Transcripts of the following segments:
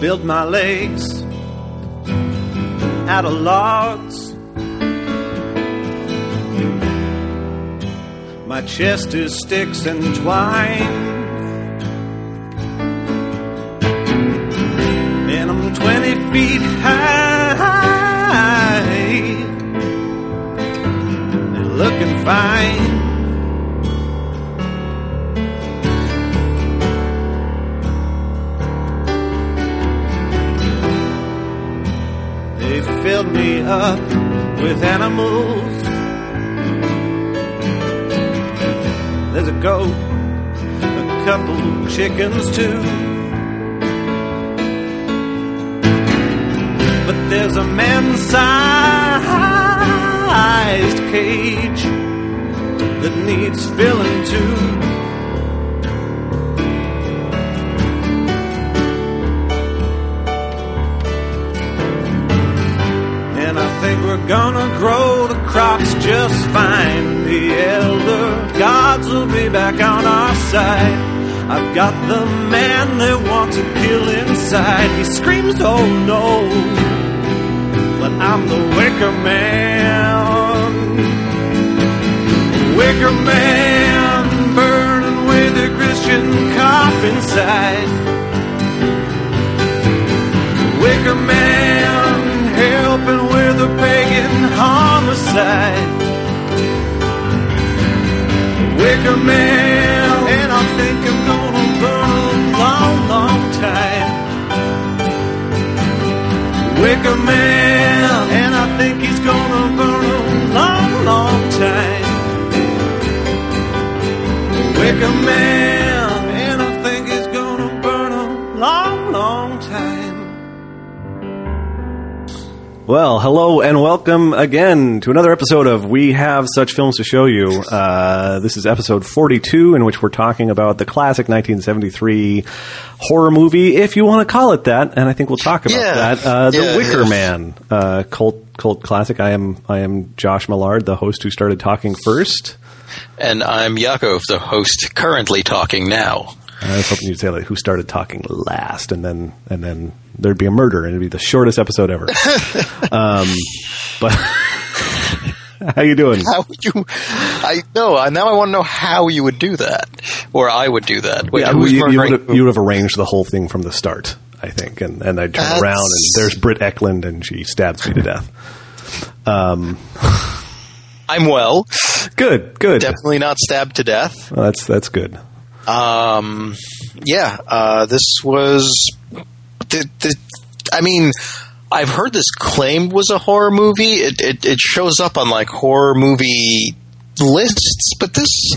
build my legs out of logs. My chest is sticks and twine. And I'm 20 feet high. Looking fine. Up with animals. There's a goat, a couple chickens too. But there's a man-sized cage that needs filling too. Gonna grow the crops just fine. The elder gods will be back on our side. I've got the man they want to kill inside. He screams, oh no. But I'm the wicker man. Wicker man, burning with a Christian cop inside. Wicker man, homicide. Wicker man, and I think I'm gonna burn a long, long time. Wicker man, and I think he's gonna burn a long, long time. Wicker man, Well, hello and welcome again to another episode of We Have Such Films to Show You. Uh, this is episode 42, in which we're talking about the classic 1973 horror movie, if you want to call it that, and I think we'll talk about Yeah. that. Uh, the Yeah, Wicker yeah. Man, uh, cult cult classic. I am I am Josh Millard, the host who started talking first. And I'm Yakov, the host currently talking now. I was hoping you'd say like who started talking last, and then and then there'd be a murder, and it'd be the shortest episode ever. um, but how you doing? How you? I know. Now I want to know how you would do that, or I would do that. Wait, Yeah, you, you would have, you would have arranged the whole thing from the start, I think, and and I'd turn That's- around and there's Britt Ekland, and she stabs me to death. Um, I'm well. good, good. Definitely not stabbed to death. Well, that's that's good. Um, yeah. Uh, this was. The, the, I mean, I've heard this claim was a horror movie. It, it it shows up on like horror movie lists, but this,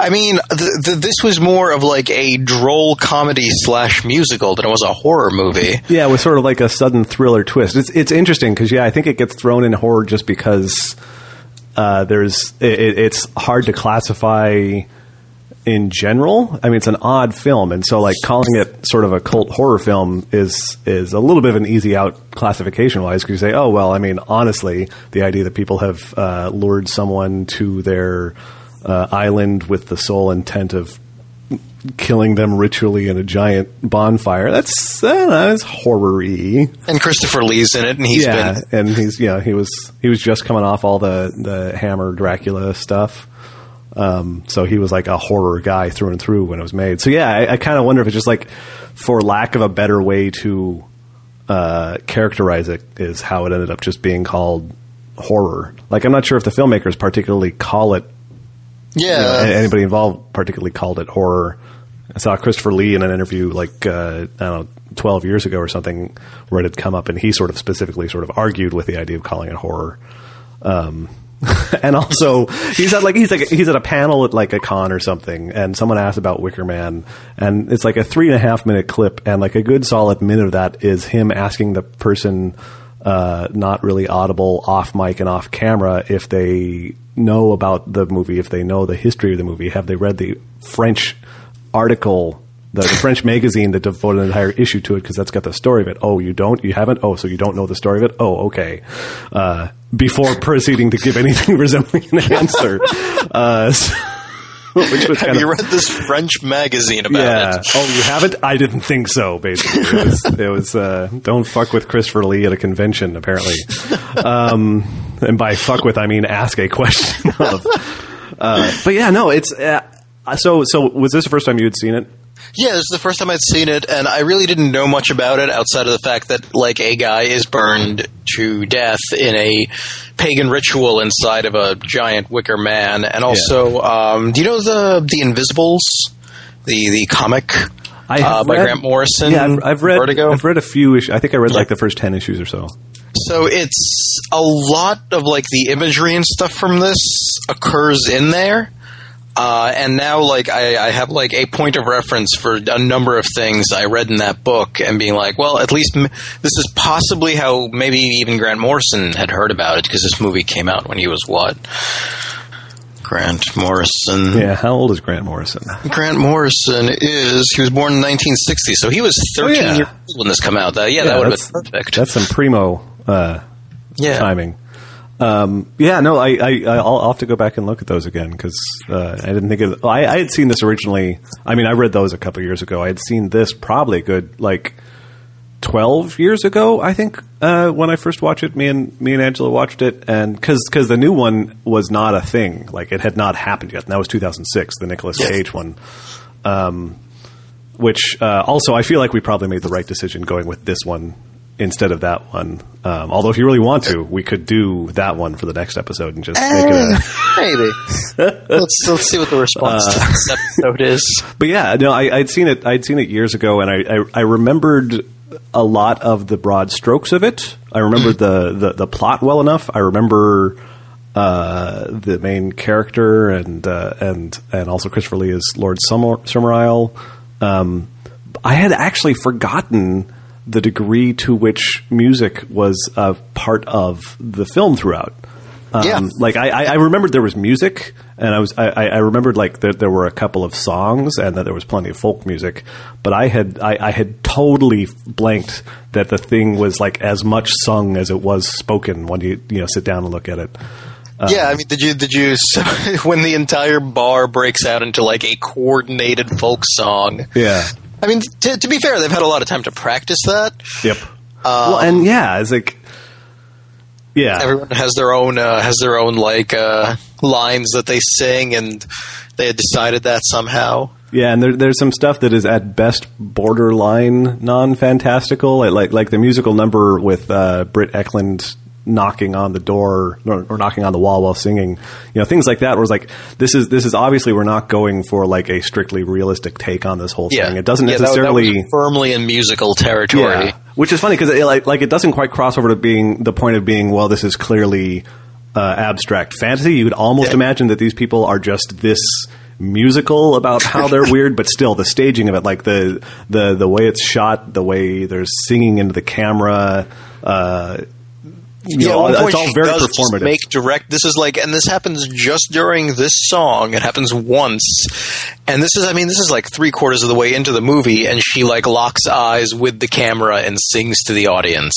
I mean, the, the, this was more of like a droll comedy slash musical than it was a horror movie. Yeah, it was sort of like a sudden thriller twist. It's it's interesting because yeah, I think it gets thrown in horror just because uh, there's it, it- it's hard to classify in general. I mean, it's an odd film, and so like calling it sort of a cult horror film is is a little bit of an easy out classification wise because you say, oh well, I mean, honestly, the idea that people have uh, lured someone to their uh, island with the sole intent of killing them ritually in a giant bonfire. That's uh, that's horror-y. And Christopher Lee's in it, and he's yeah, been and he's yeah he was he was just coming off all the the Hammer Dracula stuff. Um, so he was like a horror guy through and through when it was made. So yeah, I, I kind of wonder if it's just like, for lack of a better way to uh, characterize it, is how it ended up just being called horror. Like I'm not sure if the filmmakers particularly call it you know, yeah. anybody involved particularly called it horror. I saw Christopher Lee in an interview like uh, I don't know, twelve years ago or something, where it had come up, and he sort of specifically sort of argued with the idea of calling it horror. Um, and also, he's at like he's like he's at a panel at like a con or something, and someone asked about Wicker Man, and it's like a three and a half minute clip, and like a good solid minute of that is him asking the person uh, not really audible off mic and off camera if they know about the movie, if they know the history of the movie, have they read the French article, the, the French magazine that devoted an entire issue to it because that's got the story of it. Oh, you don't? You haven't? Oh, so you don't know the story of it? Oh, okay. Uh, before proceeding to give anything resembling an answer. Uh, so- which was Have you of read this French magazine about yeah. it? Oh, you haven't? I didn't think so. Basically, it was, it was uh, don't fuck with Christopher Lee at a convention. Apparently, um, and by fuck with I mean ask a question of. Uh, but yeah, no, it's uh, so. So was this the first time you had seen it? Yeah, this is the first time I'd seen it, and I really didn't know much about it outside of the fact that, like, a guy is burned to death in a pagan ritual inside of a giant wicker man, and also, um, do you know the the Invisibles, the the comic I uh, by read- Grant Morrison? Yeah, I've, I've read. Vertigo. I've read a few. Issues. I think I read like the first ten issues or so. So it's a lot of like the imagery and stuff from this occurs in there. Uh, and now, like, I, I have like a point of reference for a number of things I read in that book, and being like, well, at least m- this is possibly how maybe even Grant Morrison had heard about it because this movie came out when he was what? Grant Morrison. Yeah, how old is Grant Morrison? Grant Morrison is he was born in 1960, so he was 13 Oh, yeah. years old when this came out. Uh, yeah, that would have been perfect. That's some primo uh, yeah. timing. Um, yeah, no, I, I, I'll, I'll have to go back and look at those again because uh, I didn't think of. I, I had seen this originally. I mean, I read those a couple years ago. I had seen this probably a good like twelve years ago. I think uh, when I first watched it, me and me and Angela watched it, and because the new one was not a thing, like it had not happened yet. And that was two thousand six, the Nicolas Yeah. Cage one. Um, which uh, also I feel like we probably made the right decision going with this one instead of that one. Um, although if you really want to, we could do that one for the next episode and just make it a. Maybe. let's let's see what the response to this episode is. But yeah, no, I, I'd seen it. I'd seen it years ago, and I, I, I remembered a lot of the broad strokes of it. I remembered the, the, the plot well enough. I remember uh, the main character and uh, and and also Christopher Lee as Lord Summer, Summerisle. Um, I had actually forgotten the degree to which music was a part of the film throughout. Um, Yeah. like I, I remembered there was music, and I was I, I remembered like that there were a couple of songs, and that there was plenty of folk music. But I had I, I had totally blanked that the thing was like as much sung as it was spoken when you you know sit down and look at it. yeah, I mean, did you did you when the entire bar breaks out into like a coordinated folk song? Yeah. I mean, to, to be fair, they've had a lot of time to practice that. Yep. well, and yeah, it's like yeah. Everyone has their own uh, has their own like uh, lines that they sing, and they had decided that somehow. Yeah, and there, there's some stuff that is at best borderline non-fantastical, like like, like the musical number with uh, Britt Ekland knocking on the door or, or knocking on the wall while singing. You know, things like that. Where it's like this is this is obviously we're not going for like a strictly realistic take on this whole Yeah, thing. It doesn't Yeah, that- that necessarily. firmly in musical territory. Yeah. Which is funny because it, like, like it doesn't quite cross over to being the point of being well, this is clearly uh, abstract fantasy. You would almost imagine that these people are just this musical about how they're weird, but still the staging of it, like the the the way it's shot, the way there's singing into the camera. Uh, you Yeah, know, at one point it's all very performative. Make direct. This is like, and this happens just during this song. It happens once, and this is, I mean, this is like three quarters of the way into the movie, and she like locks eyes with the camera and sings to the audience,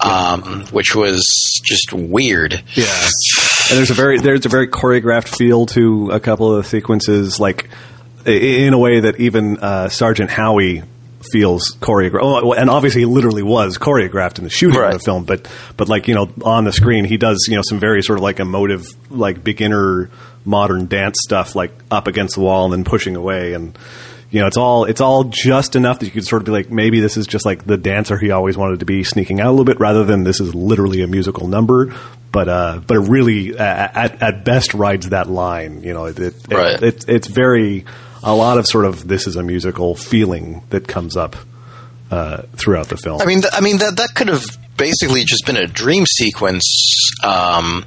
um, which was just weird. Yeah, and there's a very there's a very choreographed feel to a couple of the sequences, like in a way that even uh, Sergeant Howie feels choreographed. Oh, and obviously, he literally was choreographed in the shooting Right. of the film, but but like you know, on the screen, he does you know some very sort of like emotive, like beginner modern dance stuff, like up against the wall and then pushing away and. You know, it's all it's all just enough that you could sort of be like, maybe this is just like the dancer he always wanted to be, sneaking out a little bit, rather than this is literally a musical number. But uh, but it really, uh, at at best, rides that line. You know, it, it, Right. it, it's it's very a lot of sort of this is a musical feeling that comes up uh, throughout the film. I mean, th- I mean that that could have basically just been a dream sequence. Um,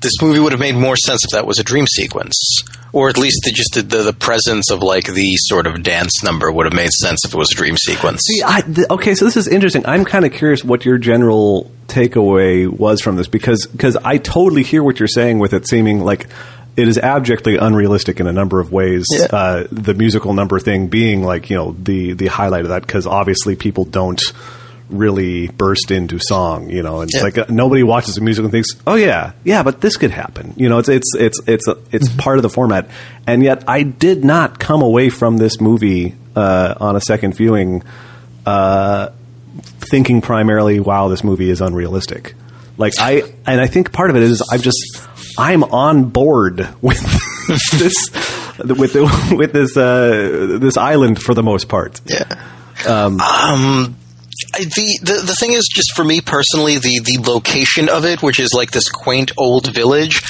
this movie would have made more sense if that was a dream sequence, or at least the, just the, the the presence of like the sort of dance number would have made sense if it was a dream sequence. See, I, th- okay, so this is interesting. I'm kind of curious what your general takeaway was from this because because I totally hear what you're saying with it seeming like it is abjectly unrealistic in a number of ways. Yeah. Uh, the musical number thing being like you know the the highlight of that because obviously people don't really burst into song. You know, and it's like uh, nobody watches the musical and thinks, "Oh yeah, yeah," but this could happen. You know, it's it's it's it's a, it's part of the format. And yet, I did not come away from this movie uh, on a second viewing uh, thinking primarily, "Wow, this movie is unrealistic." Like I, and I think part of it is I've just I'm on board with this with the, with this uh, this island for the most part. Yeah. Um, I- the, the the thing is, just for me personally, the the location of it, which is like this quaint old village.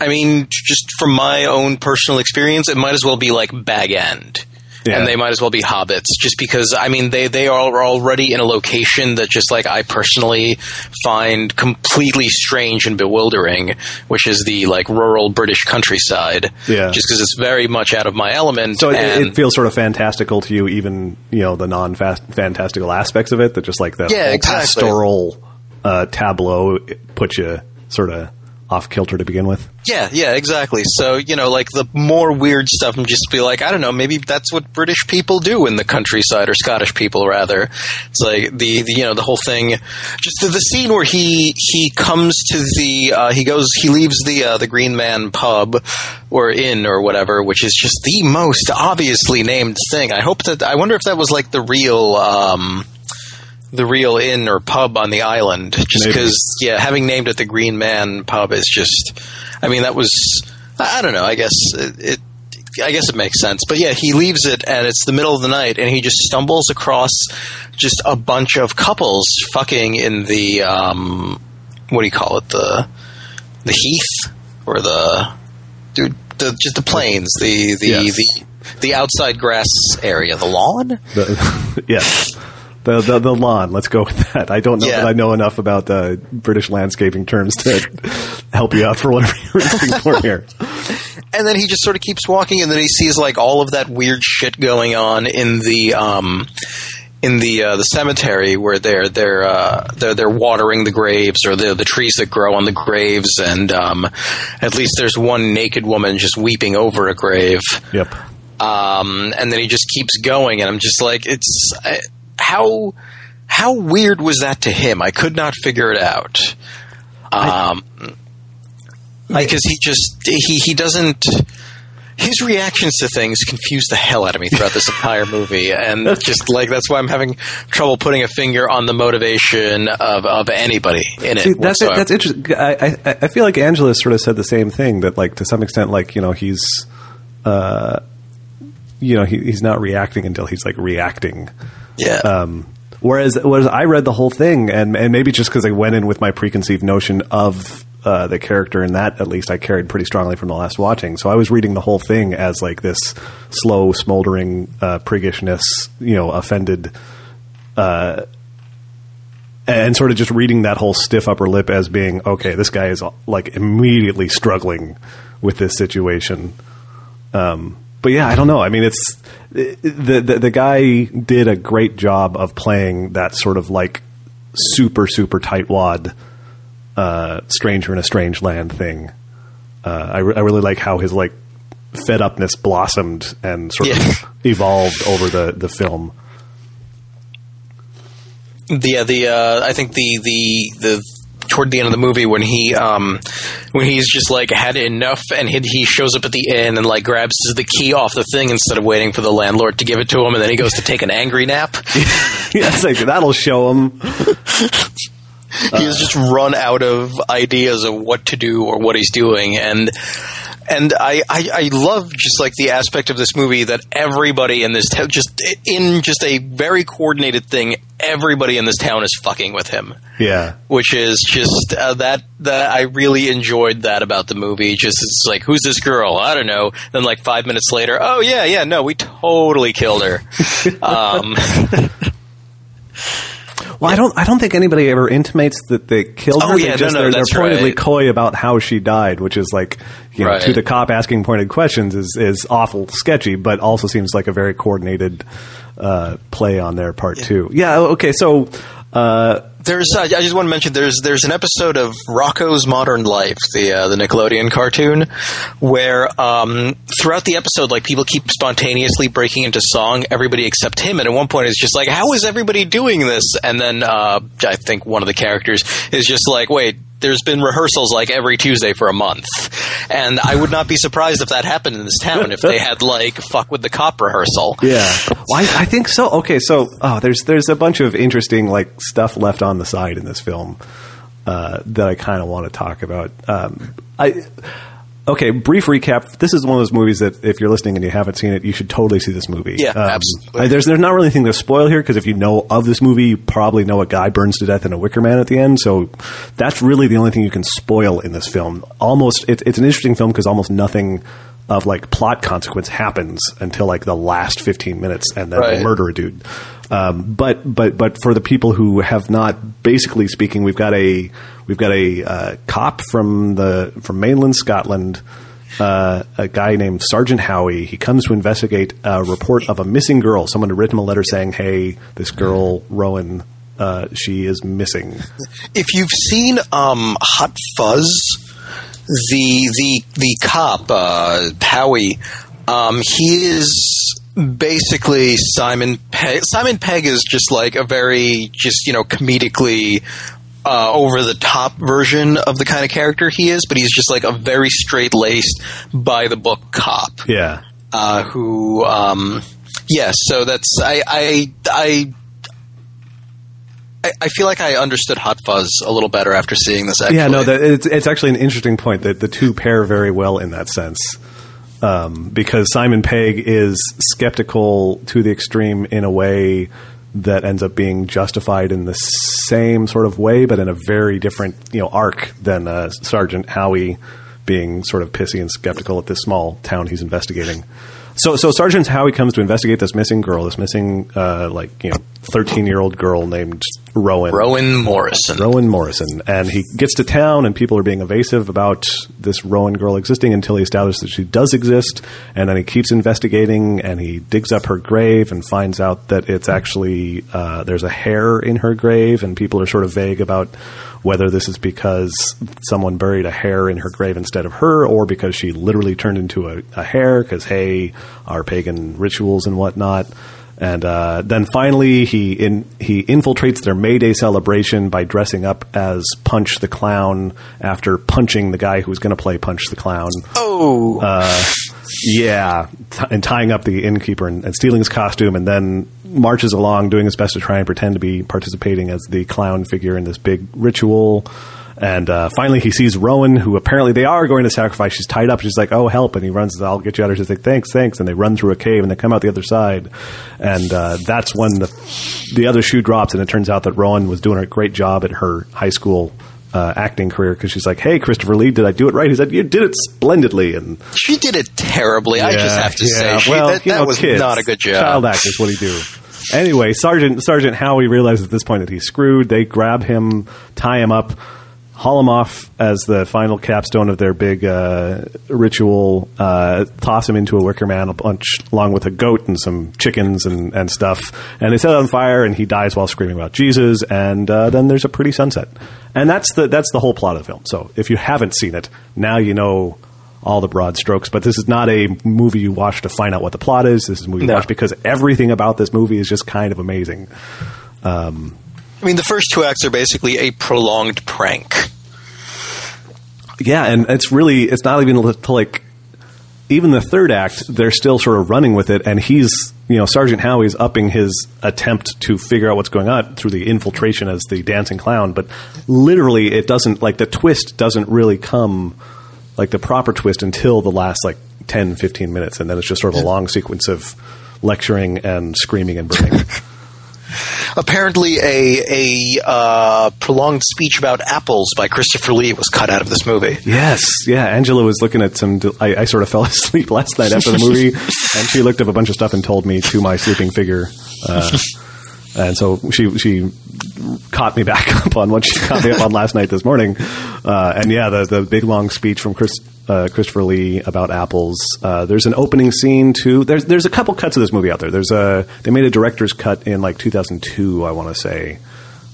I mean, just from my own personal experience, it might as well be like Bag End. Yeah. And they might as well be hobbits, just because I mean they they are already in a location that just like I personally find completely strange and bewildering, which is the like rural British countryside. Yeah. just because it's very much out of my element. So it, it feels sort of fantastical to you, even you know the non-fantastical aspects of it. That just like the Yeah, whole exactly. pastoral uh, tableau puts you sort of off kilter to begin with. Yeah, yeah, exactly. So, you know, like the more weird stuff, and just be like, I don't know, maybe that's what British people do in the countryside, or Scottish people rather. It's like the, the you know, the whole thing, just the, the scene where he he comes to the uh, he goes he leaves the uh, the Green Man pub or inn or whatever, which is just the most obviously named thing. I hope that I wonder if that was like the real. Um, the real inn or pub on the island, just because, yeah, having named it the Green Man Pub is just, I mean, that was, I don't know, I guess it, it, I guess it makes sense. But yeah, he leaves it and it's the middle of the night and he just stumbles across just a bunch of couples fucking in the, um, what do you call it, the, the heath or the, dude, the, just the plains, the, the, Yes. the, the outside grass area, the lawn? The, yes. The, the the lawn. Let's go with that. I don't know Yeah. that I know enough about uh, British landscaping terms to help you out for whatever you're looking for here. and then he just sort of keeps walking and then he sees like all of that weird shit going on in the um in the uh, the cemetery where they're they're uh, they're they're watering the graves or the the trees that grow on the graves and um at least there's one naked woman just weeping over a grave Yep. um and then he just keeps going and I'm just like it's I, how how weird was that to him I could not figure it out um because he just he he doesn't his reactions to things confuse the hell out of me throughout this entire movie and just like that's why i'm having trouble putting a finger on the motivation of, of anybody in it See, that's whatsoever. that's interesting. I, I I feel like Angela sort of said the same thing that like to some extent like you know he's uh you know he, he's not reacting until he's like reacting. Yeah Um, whereas whereas I read the whole thing and and maybe just because I went in with my preconceived notion of uh, the character in that at least I carried pretty strongly from the last watching. So I was reading the whole thing as like this slow smoldering uh, priggishness, you know, offended and sort of just reading that whole stiff upper lip as being okay this guy is like immediately struggling with this situation um, but yeah i don't know. I mean it's the, the the guy did a great job of playing that sort of like super super tightwad uh, stranger in a strange land thing. Uh, I, re- I really like how his like fed upness blossomed and sort Yeah. of evolved over the the film. The the uh, I think the the the toward the end of the movie when he um when he's just like had enough and he, he shows up at the inn and like grabs the key off the thing instead of waiting for the landlord to give it to him and then he goes to take an angry nap. Yeah, it's like that'll show him. He has just run out of ideas of what to do or what he's doing and and I, I, I love just like the aspect of this movie that everybody in this town just in just a very coordinated thing everybody in this town is fucking with him yeah which is just uh, that that I really enjoyed that about the movie. Just it's like, who's this girl? I don't know. Then like five minutes later, oh yeah, yeah, no, we totally killed her. um, Well, I don't. I don't think anybody ever intimates that they killed her. Oh, They yeah, no, just, no, they're, that's they're pointedly right. coy about how she died, which is like, you know, Right. to the cop asking pointed questions is is awful sketchy, but also seems like a very coordinated uh, play on their part too. Yeah. Okay. So. Uh, There's. Uh, I just want to mention there's there's an episode of Rocko's Modern Life, the uh, the Nickelodeon cartoon, where um, throughout the episode, like people keep spontaneously breaking into song, everybody except him, and at one point it's just like, how is everybody doing this? And then uh, I think one of the characters is just like, wait, there's been rehearsals like every Tuesday for a month, and I would not be surprised if that happened in this town if they had like fuck with the cop rehearsal. Yeah, well, I, I think so. Okay, so oh, there's there's a bunch of interesting like stuff left on the side in this film uh, that I kind of want to talk about. Um, I okay, brief recap. This is one of those movies that if you're listening and you haven't seen it, you should totally see this movie. Yeah, um, absolutely. I- There's there's not really anything to spoil here because if you know of this movie, you probably know a guy burns to death in a Wicker Man at the end. So that's really the only thing you can spoil in this film. Almost, it, it's an interesting film because almost nothing of like plot consequence happens until like the last 15 minutes and then Right. they murder a dude. Um, but but but for the people who have not, basically speaking, we've got a we've got a uh, cop from the from mainland Scotland, uh, a guy named Sergeant Howie. He comes to investigate a report of a missing girl. Someone had written him a letter saying, "Hey, this girl Rowan, uh, she is missing." If you've seen um, Hot Fuzz, the the the cop uh, Howie, um, he is basically Simon Pegg. Simon Pegg is just like a very just you know comedically. Uh, over the top version of the kind of character he is, but he's just like a very straight laced, by the book cop Yeah. uh, who um, yes so that's I I I I- I feel like I understood Hot Fuzz a little better after seeing this. Actually, Yeah, no, that, it's it's actually an interesting point that the two pair very well in that sense. Um, because Simon Pegg is skeptical to the extreme in a way that ends up being justified in the same sort of way, but in a very different you know arc than uh, Sergeant Howie being sort of pissy and skeptical at this small town he's investigating. So, so Sergeant Howie comes to investigate this missing girl, this missing uh, like you know thirteen year old girl named Rowan. Rowan Morrison. Rowan Morrison, and he gets to town, and people are being evasive about this Rowan girl existing until he establishes that she does exist, and then he keeps investigating, and he digs up her grave and finds out that it's actually uh, there's a hare in her grave, and people are sort of vague about whether this is because someone buried a hare in her grave instead of her, or because she literally turned into a, a hare, because hey, our pagan rituals and whatnot. And uh, then finally, he in, he infiltrates their May Day celebration by dressing up as Punch the Clown after punching the guy who was going to play Punch the Clown. oh, Yeah, t- and tying up the innkeeper and, and stealing his costume, and then marches along doing his best to try and pretend to be participating as the clown figure in this big ritual. And uh, finally, he sees Rowan, who apparently they are going to sacrifice. She's tied up. She's like, "Oh, help!" And he runs. "I'll get you out." of here." She's like, "Thanks, thanks." And they run through a cave, and they come out the other side. And uh, that's when the the other shoe drops, and it turns out that Rowan was doing a great job at her high school uh, acting career because she's like, "Hey, Christopher Lee, did I do it right?" He said, "You did it splendidly." And she did it terribly. I just have to yeah. say, she, well, that, that know, was kids, not a good job. Child actors, what do you do? Anyway, Sergeant Sergeant Howie realizes at this point that he's screwed. They grab him, tie him up, haul him off as the final capstone of their big uh, ritual. Uh, toss him into a wicker man a bunch, along with a goat and some chickens and, and stuff. And they set it on fire, and he dies while screaming about Jesus. And uh, then there's a pretty sunset, and that's the that's the whole plot of the film. So if you haven't seen it, now you know all the broad strokes. But this is not a movie you watch to find out what the plot is. This is a movie you watch because everything about this movie is just kind of amazing. I mean, the first two acts are basically a prolonged prank. Yeah, and it's really it's not even to like even the third act. They're still sort of running with it, and he's you know Sergeant Howie's upping his attempt to figure out what's going on through the infiltration as the dancing clown. But literally, it doesn't like the twist doesn't really come like the proper twist until the last like 10, 15 minutes, and then it's just sort of a long sequence of lecturing and screaming and burning. Apparently, a a uh, prolonged speech about apples by Christopher Lee was cut out of this movie. Yes, yeah. Angela was looking at some. I, I sort of fell asleep last night after the movie, and she looked up a bunch of stuff and told me to my sleeping figure. Uh, and so she she caught me back up on what she caught me up on last night this morning. Uh, and yeah, the the big long speech from Chris. Uh, Christopher Lee about apples. Uh, there's an opening scene too. There's there's a couple cuts of this movie out there. There's a they made a director's cut in like 2002, I want to say,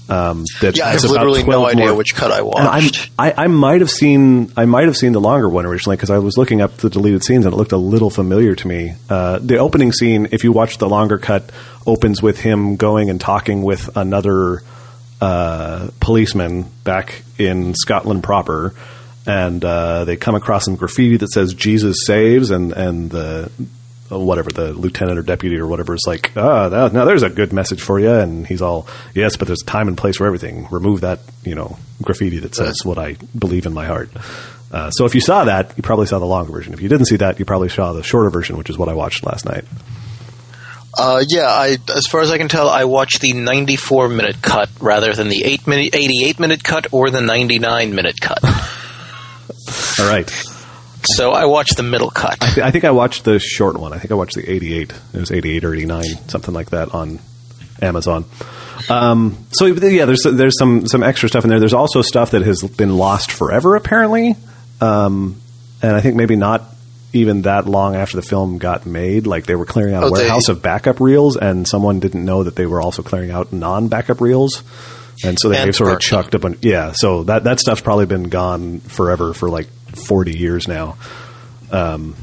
Um, that Yeah, I have literally no 12 idea more- which cut I watched. I, I might have seen I might have seen the longer one originally because I was looking up the deleted scenes and it looked a little familiar to me. Uh, the opening scene, if you watch the longer cut, opens with him going and talking with another uh, policeman back in Scotland proper, and uh, they come across some graffiti that says "Jesus saves," and and the uh, whatever the lieutenant or deputy or whatever is like, ah, that, now there's a good message for you, and he's all, yes, but there's a time and place for everything. Remove that, you know, graffiti that says what I believe in my heart. Uh, so if you saw that, you probably saw the longer version. If you didn't see that, you probably saw the shorter version, which is what I watched last night. Uh, yeah, I, as far as I can tell, I watched the 94 minute cut rather than the 8 minute, 88 minute cut or the 99 minute cut. All right. so I watched the middle cut. I, th- I think I watched the short one. I think I watched the 88. It was 88 or 89, something like that on Amazon. Um, so yeah, there's there's some some extra stuff in there. There's also stuff that has been lost forever, apparently, um, and I think maybe not even that long after the film got made. Like they were clearing out a Oh, they- warehouse of backup reels, and someone didn't know that they were also clearing out non-backup reels. And so they And sort of chucked up, and yeah. So that that stuff's probably been gone forever for like forty years now. Um,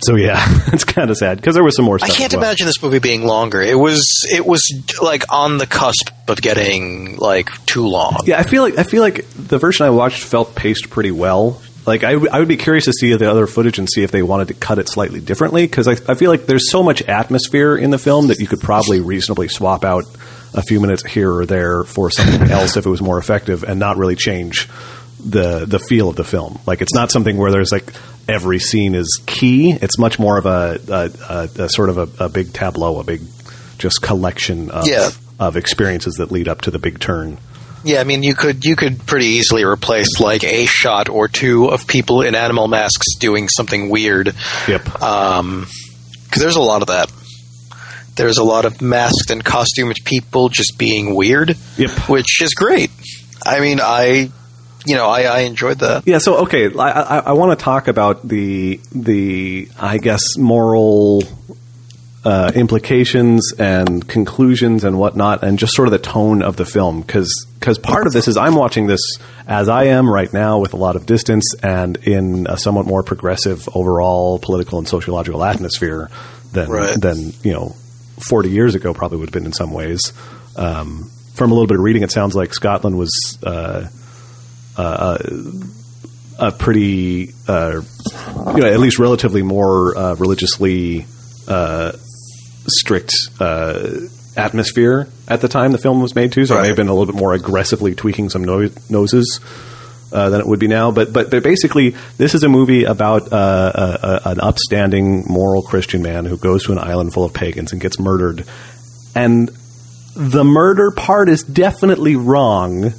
so yeah, it's kind of sad because there was some more. I can't well. imagine this movie being longer. It was it was like on the cusp of getting like too long. Yeah, I feel like I feel like the version I watched felt paced pretty well. Like I, I would be curious to see the other footage and see if they wanted to cut it slightly differently because I, I feel like there's so much atmosphere in the film that you could probably reasonably swap out a few minutes here or there for something else if it was more effective and not really change the the feel of the film. Like it's not something where there's like every scene is key. It's much more of a, a, a, a sort of a, big tableau, a big just collection of Yeah. of experiences that lead up to the big turn. Yeah, I mean you could you could pretty easily replace like a shot or two of people in animal masks doing something weird. Yep. Um 'cause there's a lot of that. There's a lot of masked and costumed people just being weird. Yep. Which is great. I mean, I, you know, I, I enjoyed that. Yeah, so okay, I, I, I want to talk about the the I guess moral uh, implications and conclusions and whatnot, and just sort of the tone of the film, because part of this is I'm watching this as I am right now with a lot of distance and in a somewhat more progressive overall political and sociological atmosphere than Right. than you know 40 years ago probably would have been in some ways. Um, from a little bit of reading, it sounds like Scotland was. Uh, a pretty, uh, you know, at least relatively more uh, religiously uh, strict uh, atmosphere at the time the film was made too. So it may have been a little bit more aggressively tweaking some no- noses. Uh, than it would be now, but but but basically, this is a movie about uh, a, a, an upstanding, moral Christian man who goes to an island full of pagans and gets murdered, and the murder part is definitely wrong.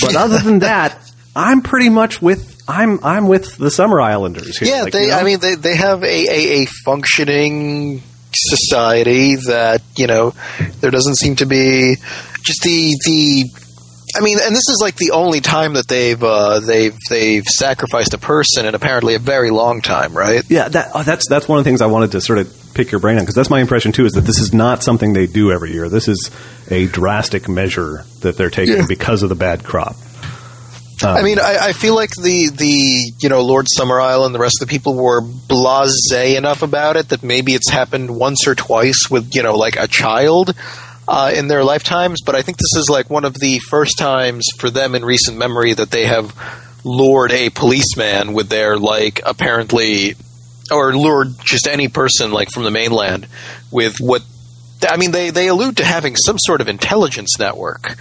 But other than that, I'm pretty much with I'm I'm with the Summer Islanders here. Yeah, Like, they. you know? I mean, they they have a, a, a functioning society that you know there doesn't seem to be just the the. I mean, and this is like the only time that they've uh, they've they've sacrificed a person in apparently a very long time, right? yeah, that oh, that's that's one of the things I wanted to sort of pick your brain on because that's my impression too. Is that this is not something they do every year. This is a drastic measure that they're taking Yeah. because of the bad crop. I mean, I, I feel like the the you know Lord Summerisle and the rest of the people were blasé enough about it that maybe it's happened once or twice with you know like a child uh, in their lifetimes. But I think this is like one of the first times for them in recent memory that they have lured a policeman with their like apparently or lured just any person like from the mainland with what I mean they they allude to having some sort of intelligence network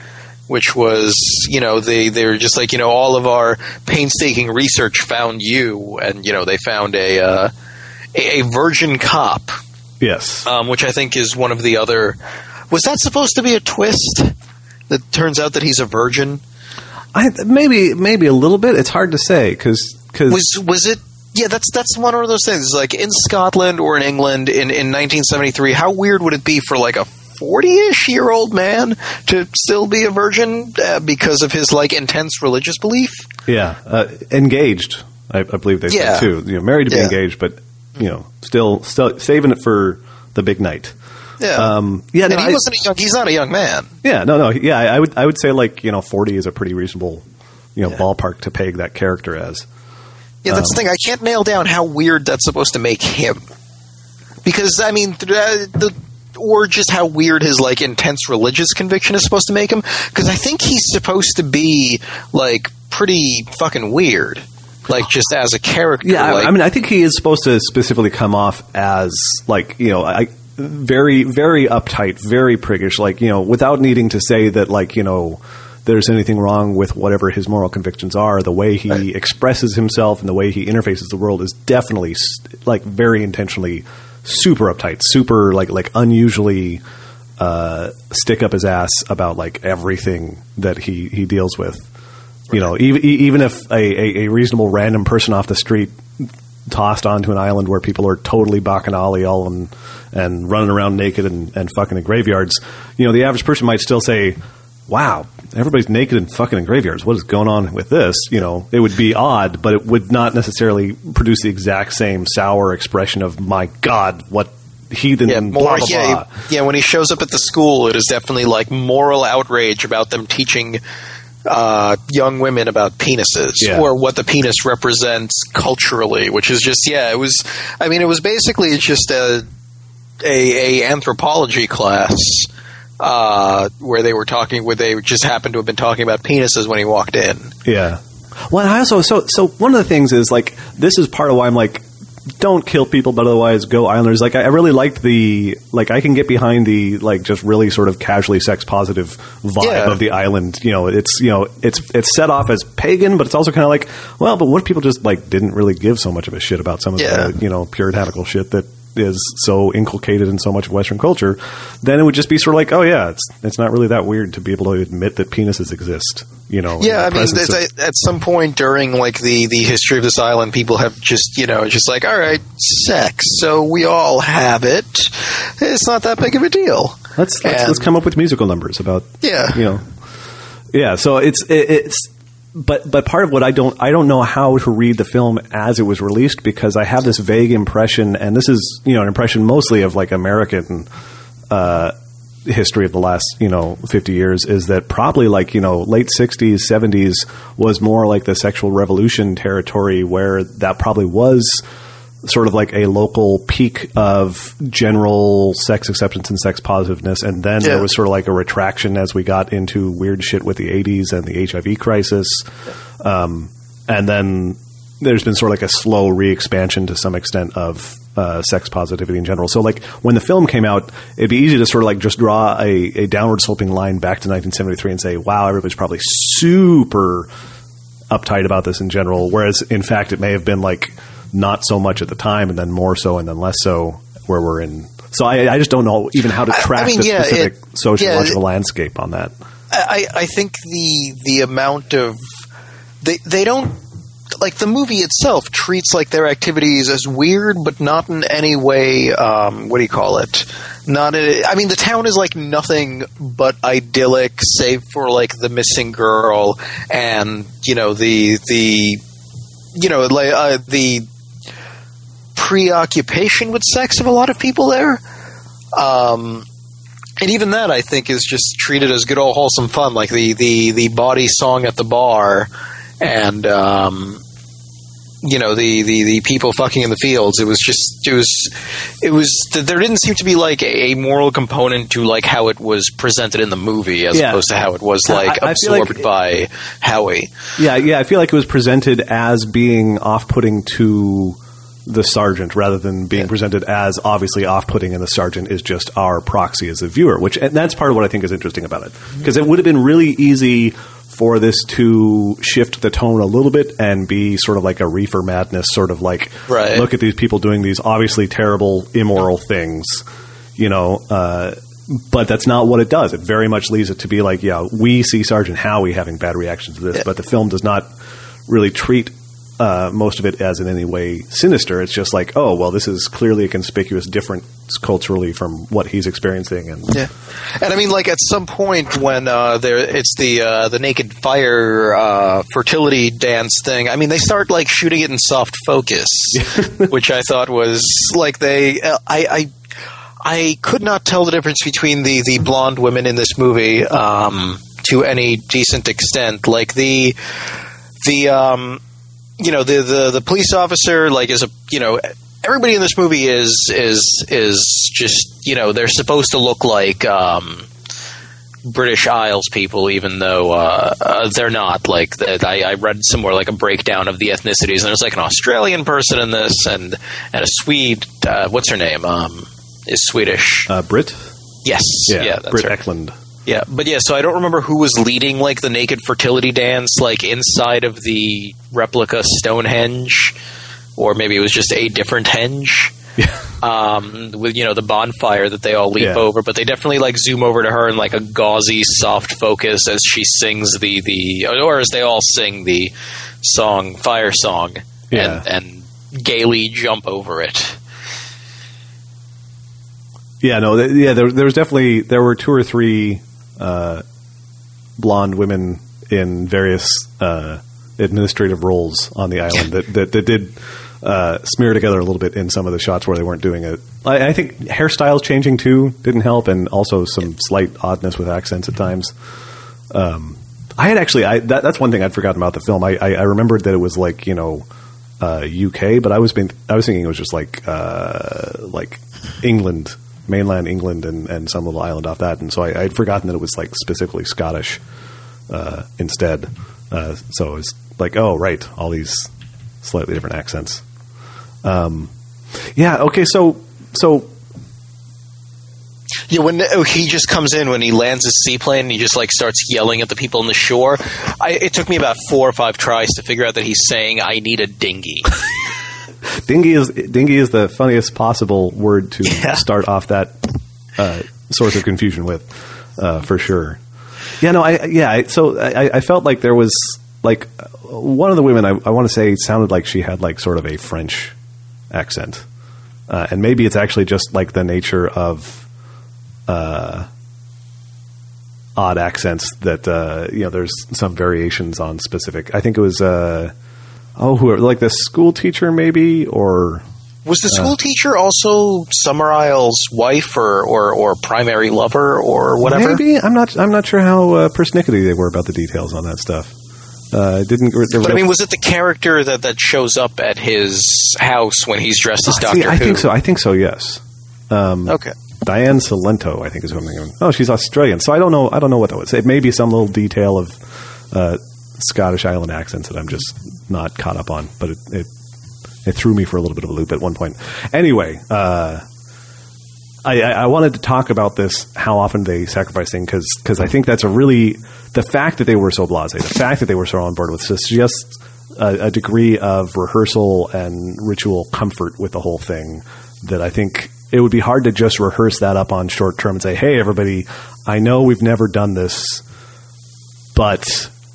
which was you know they they're just like you know all of our painstaking research found you and you know they found a uh, a, a virgin cop Yes, um, which I think is one of the other was that supposed to be a twist that turns out that he's a virgin I, maybe maybe a little bit. It's hard to say because was was it yeah that's that's one of those things like in Scotland or in England in in 1973 how weird would it be for like a 40ish year old man to still be a virgin uh, because of his like intense religious belief yeah, uh, engaged. I, I believe they Yeah. said too. You know, married to be Yeah. engaged, but you know, still still saving it for the big night. Yeah, Um, yeah, and no, he I- wasn't a young. He's not a young man. Yeah, no, no, yeah, I I would I would say like you know forty is a pretty reasonable you know Yeah. ballpark to peg that character as. Yeah, that's the thing. I can't nail down how weird that's supposed to make him. Because I mean, th- uh, the or just how weird his like intense religious conviction is supposed to make him. Because I think he's supposed to be like pretty fucking weird, like just as a character. Yeah, I- like, I mean, I think he is supposed to specifically come off as like you know, I, very, very uptight, very priggish, like you know, without needing to say that like you know. There's anything wrong with whatever his moral convictions are. The way he expresses himself and the way he interfaces the world is definitely like very intentionally super uptight, super like like unusually uh, stick up his ass about like everything that he he deals with. You know, even even if a, a, a reasonable random person off the street tossed onto an island where people are totally bacchanali all and and running around naked and, and fucking in graveyards, you know, the average person might still say, "Wow, everybody's naked and fucking in graveyards. What is going on with this?" You know, it would be odd, but it would not necessarily produce the exact same sour expression of "My God, what heathen." yeah, blah, more. blah, yeah, blah." yeah. When he shows up at the school, it is definitely like moral outrage about them teaching uh, young women about penises Yeah. or what the penis represents culturally, which is just yeah. It was. I mean, it was basically just a a, a anthropology class. Uh, where they were talking, where they just happened to have been talking about penises when he walked in. Yeah. Well, I also so so one of the things is like this is part of why I'm like don't kill people, but otherwise go Islanders. Like I, I really liked the like I can get behind the like just really sort of casually sex positive vibe Yeah. of the island. You know, it's you know it's it's set off as pagan, but it's also kind of like well, but what if people just like didn't really give so much of a shit about some of Yeah. the you know puritanical shit that is so inculcated in so much of Western culture, then it would just be sort of like, oh yeah, it's it's not really that weird to be able to admit that penises exist. You know, Yeah, I mean, presence there's of- a- at some point during like the the history of this island, people have just you know just like, all right, sex. So we all have it. It's not that big of a deal. Let's let's, And- let's come up with musical numbers about Yeah. you know yeah. So it's it, it's but but part of what I don't I don't know how to read the film as it was released because I have this vague impression, and this is you know an impression mostly of like American. Uh, history of the last you know 50 years is that probably like you know late 60s 70s was more like the sexual revolution territory where that probably was sort of like a local peak of general sex acceptance and sex positiveness and then Yeah. there was sort of like a retraction as we got into weird shit with the 80s and the HIV crisis um, and then there's been sort of like a slow re-expansion to some extent of uh, sex positivity in general. So, like when the film came out, it'd be easy to sort of like just draw a, a downward sloping line back to 1973 and say, "Wow, everybody's probably super uptight about this in general." Whereas, in fact, it may have been like not so much at the time, and then more so, and then less so, where we're in. So, I, I just don't know even how to I- I track mean, the yeah, specific it- sociological yeah, landscape on that. I, I think the the amount of they they don't like the movie itself treats like their activities as weird, but not in any way. Um, what do you call it? Not. A, I mean, the town is like nothing but idyllic, save for like the missing girl and you know the the you know like uh, the preoccupation with sex of a lot of people there. Um, and even that, I think, is just treated as good old wholesome fun, like the the the body song at the bar, and um, you know the, the the people fucking in the fields. It was just it was it was there didn't seem to be like a moral component to like how it was presented in the movie, as Yeah. opposed to how it was I- like I feel like- absorbed by Howie. Yeah, yeah, I feel like it was presented as being off-putting to the sergeant rather than being presented as obviously off-putting and the sergeant is just our proxy as a viewer, which and that's part of what I think is interesting about it. Because it would have been really easy for this to shift the tone a little bit and be sort of like a reefer madness sort of like Right. look at these people doing these obviously terrible immoral things, you know, uh but that's not what it does. It very much leaves it to be like, yeah, we see Sergeant Howie having bad reactions to this, Yeah. but the film does not really treat uh, most of it as in any way sinister. It's just like, oh, well, this is clearly a conspicuous difference culturally from what he's experiencing, and Yeah, and I mean, like at some point when uh, there, it's the uh, the naked fire uh, fertility dance thing. I mean, they start like shooting it in soft focus, which I thought was like they. Uh, I, I I could not tell the difference between the the blonde women in this movie um, to any decent extent. Like the the um, you know the, the the police officer like is a you know everybody in this movie is is is just you know they're supposed to look like um, British Isles people, even though uh, uh, they're not. Like that, I, I read somewhere like a breakdown of the ethnicities, and there's like an Australian person in this, and and a Swede. Uh, what's her name? Um, is Swedish. Uh, Britt? Yes. Yeah, Yeah. that's Britt. Ekland. Yeah, but yeah, so I don't remember who was leading like the naked fertility dance, like inside of the replica Stonehenge, or maybe it was just a different henge. Yeah. Um, with you know the bonfire that they all leap Yeah. over, but they definitely like zoom over to her in like a gauzy, soft focus as she sings the the or as they all sing the song "Fire Song" Yeah. and and gaily jump over it. Yeah, no, th- yeah. There, there was definitely there were two or three uh, blonde women in various uh, administrative roles on the island that that, that did uh, smear together a little bit in some of the shots where they weren't doing it. I, I think hairstyles changing too didn't help, and also some slight oddness with accents at times. Um, I had actually I, that, that's one thing I'd forgotten about the film. I, I, I remembered that it was like you know uh, UK, but I was been I was thinking it was just like uh, like England, mainland England, and, and some little island off that. And so I, I'd forgotten that it was like specifically Scottish uh, instead. Uh, so it was like, oh right, all these slightly different accents. Um, yeah. Okay. So so Yeah, when he just comes in when he lands his seaplane and he just like starts yelling at the people on the shore. I, it took me about four or five tries to figure out that he's saying, "I need a dinghy." Dingy is dingy is the funniest possible word to Yeah. start off that uh, source of confusion with, uh, for sure. Yeah, no, I yeah, I, so I, I felt like there was like uh, one of the women I, I want to say sounded like she had like sort of a French accent, uh, and maybe it's actually just like the nature of uh, odd accents that uh, you know. There's some variations on specific. I think it was. Uh, Oh, who like the school teacher, maybe, or Was the school teacher also Summerisle's wife or, or, or primary lover or whatever? maybe I'm not. I'm not sure how uh, persnickety they were about the details on that stuff. Uh, didn't. But I mean, was it the character that, that shows up at his house when he's dressed as Oh, Doctor see, I Who? think so. I think so. Yes. Okay. Diane Cilento, I think is who I'm thinking. of. Oh, she's Australian. So I don't know. I don't know what that was. It may be some little detail of uh, Scottish Island accents that I'm just not caught up on. But it, it it threw me for a little bit of a loop at one point. Anyway, uh, I, I, wanted to talk about this how often they sacrifice thing because I think that's a really the fact that they were so blasé, the fact that they were so on board with this suggests a, a degree of rehearsal and ritual comfort with the whole thing that I think it would be hard to just rehearse that up on short term and say, "Hey, everybody, I know we've never done this, but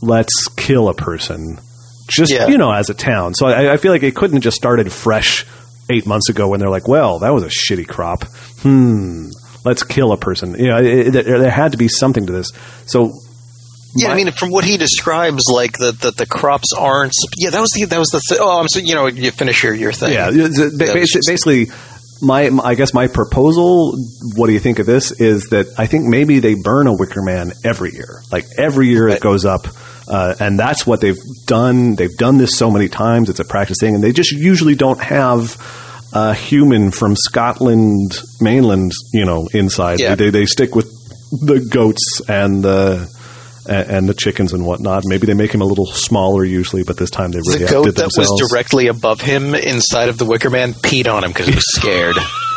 let's kill a person." Just Yeah. you know, as a town. So I, I feel like it couldn't have just started fresh eight months ago when they're like, "Well, that was a shitty crop." Hmm. Let's kill a person. You know, it, it, there had to be something to this. So Yeah, I mean, from what he describes, like that the, the crops aren't. Yeah, that was the that was the. Th- oh, I'm so you know you finish your your thing. Yeah, it's- it- That was basi- just- basically, my, my- I guess my proposal. What do you think of this? Is that I think maybe they burn a wicker man every year. Like every year Right. it goes up, uh, and that's what they've done. They've done this so many times. It's a practice thing, and they just usually don't have. A human from Scotland mainland, you know, inside. Yeah. They, they stick with the goats and the and, the chickens and whatnot. Maybe they make him a little smaller usually, but this time they really The goat that was directly above him inside of the Wicker Man peed on him because he was scared.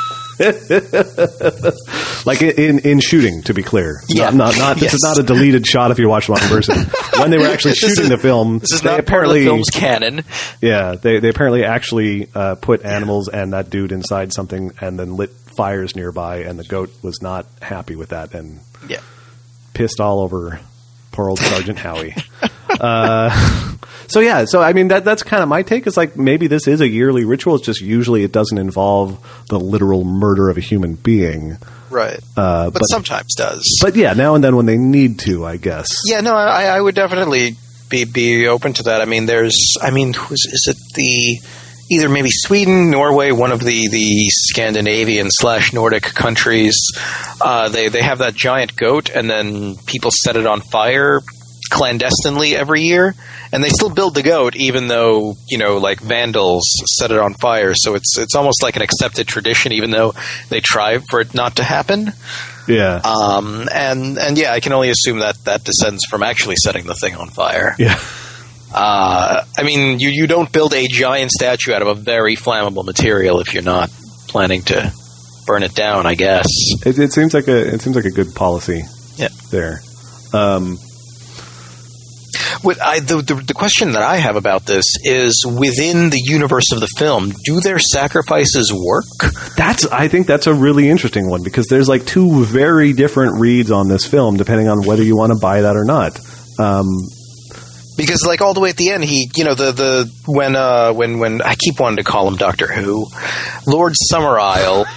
like in in shooting to be clear Yeah. not not, not this is not a deleted shot if you watch one person when they were actually This is- shooting the film This is they not part of apparently the film's canon. yeah they, they apparently actually uh, put animals and that dude inside something and then lit fires nearby and the goat was not happy with that and Yeah. pissed all over poor old Sergeant Howie. Uh, so yeah, so I mean that that's kind of my take. Is like maybe this is a yearly ritual. It's just usually it doesn't involve the literal murder of a human being. Right. Uh, but, but- sometimes does. But yeah, now and then when they need to, I guess. yeah, no, I, I would definitely be be open to that. I mean, there's, I mean, who's is it the either maybe Sweden, Norway, one of the, the Scandinavian slash Nordic countries. Uh, they they have that giant goat, and then people set it on fire clandestinely every year, and they still build the goat, even though you know, like vandals set it on fire. So it's it's almost like an accepted tradition, even though they try for it not to happen. Yeah. Um, and and yeah, I can only assume that that descends from actually setting the thing on fire. yeah. Uh, I mean, you you don't build a giant statue out of a very flammable material if you're not planning to burn it down. I guess. It, it seems like a it seems like a good policy Yeah. there. Um, What I, the, the the question that I have about this is within the universe of the film, do their sacrifices work? That's I think that's a really interesting one because there's like two very different reads on this film depending on whether you want to buy that or not. Um, Because like all the way at the end, he you know the the when uh when when I keep wanting to call him Doctor Who, Lord Summerisle,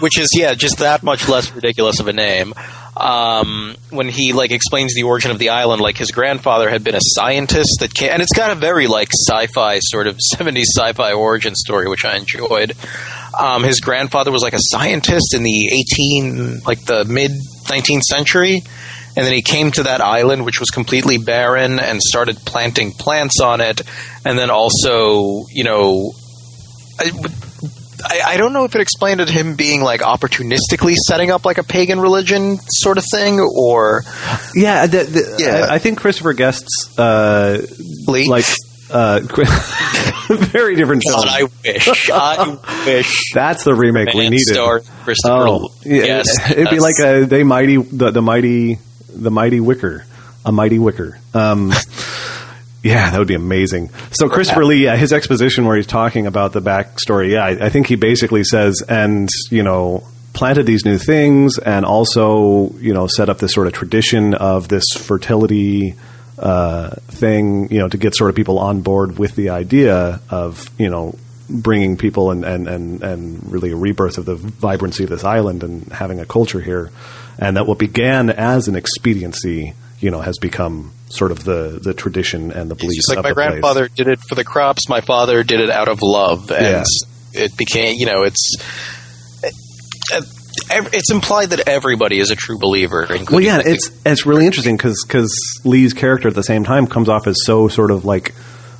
which is yeah just that much less ridiculous of a name. Um, when he like explains the origin of the island, like his grandfather had been a scientist that came, and it's got a very like sci-fi sort of '70s sci-fi origin story, which I enjoyed. Um, his grandfather was like a scientist in the 18 like the mid 19th century and then he came to that island which was completely barren and started planting plants on it and then also you know I, I, I don't know if it explained it him being like opportunistically setting up like a pagan religion sort of thing or yeah, the, the, Yeah. I, I think Christopher Guest's uh, Lee? like uh, very different film. God, I wish I wish That's the remake we Man needed. star Christopher Oh, yes, it'd be like a they mighty the, the mighty the mighty wicker, a mighty wicker. Um, yeah, that would be amazing. So Christopher Lee, yeah, his exposition where he's talking about the backstory, yeah, I, I think he basically says, and you know, planted these new things, and also you know, set up this sort of tradition of this fertility uh, thing, you know, to get sort of people on board with the idea of you know bringing people and, and, and, and really a rebirth of the vibrancy of this island and having a culture here. And that what began as an expediency, you know, has become sort of the, the tradition and the beliefs just like my the place. grandfather did it for the crops my father did it out of love and it became you know it's it- it's implied that everybody is a true believer Well, yeah, it's it's really interesting because because Lee's character at the same time comes off as so sort of like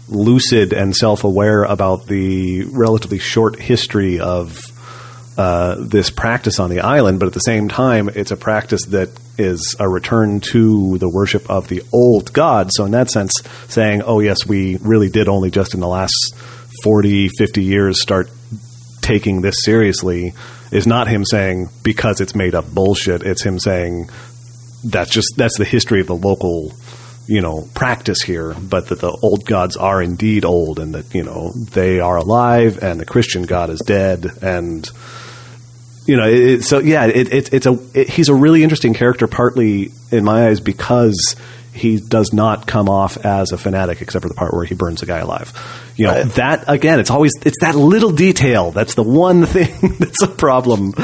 lucid and self aware about the relatively short history of uh, this practice on the island, but at the same time, it's a practice that is a return to the worship of the old god. So, in that sense, saying, oh, yes, we really did only just in the last 40, 50 years start taking this seriously is not him saying because it's made up bullshit. It's him saying that's just that's the history of the local you know practice here but that the old gods are indeed old and that you know they are alive and the christian god is dead and you know it, so yeah it, it, it's a he's a really interesting character partly in my eyes because he does not come off as a fanatic except for the part where he burns a guy alive you know Right. that again it's always it's that little detail that's the one thing that's a problem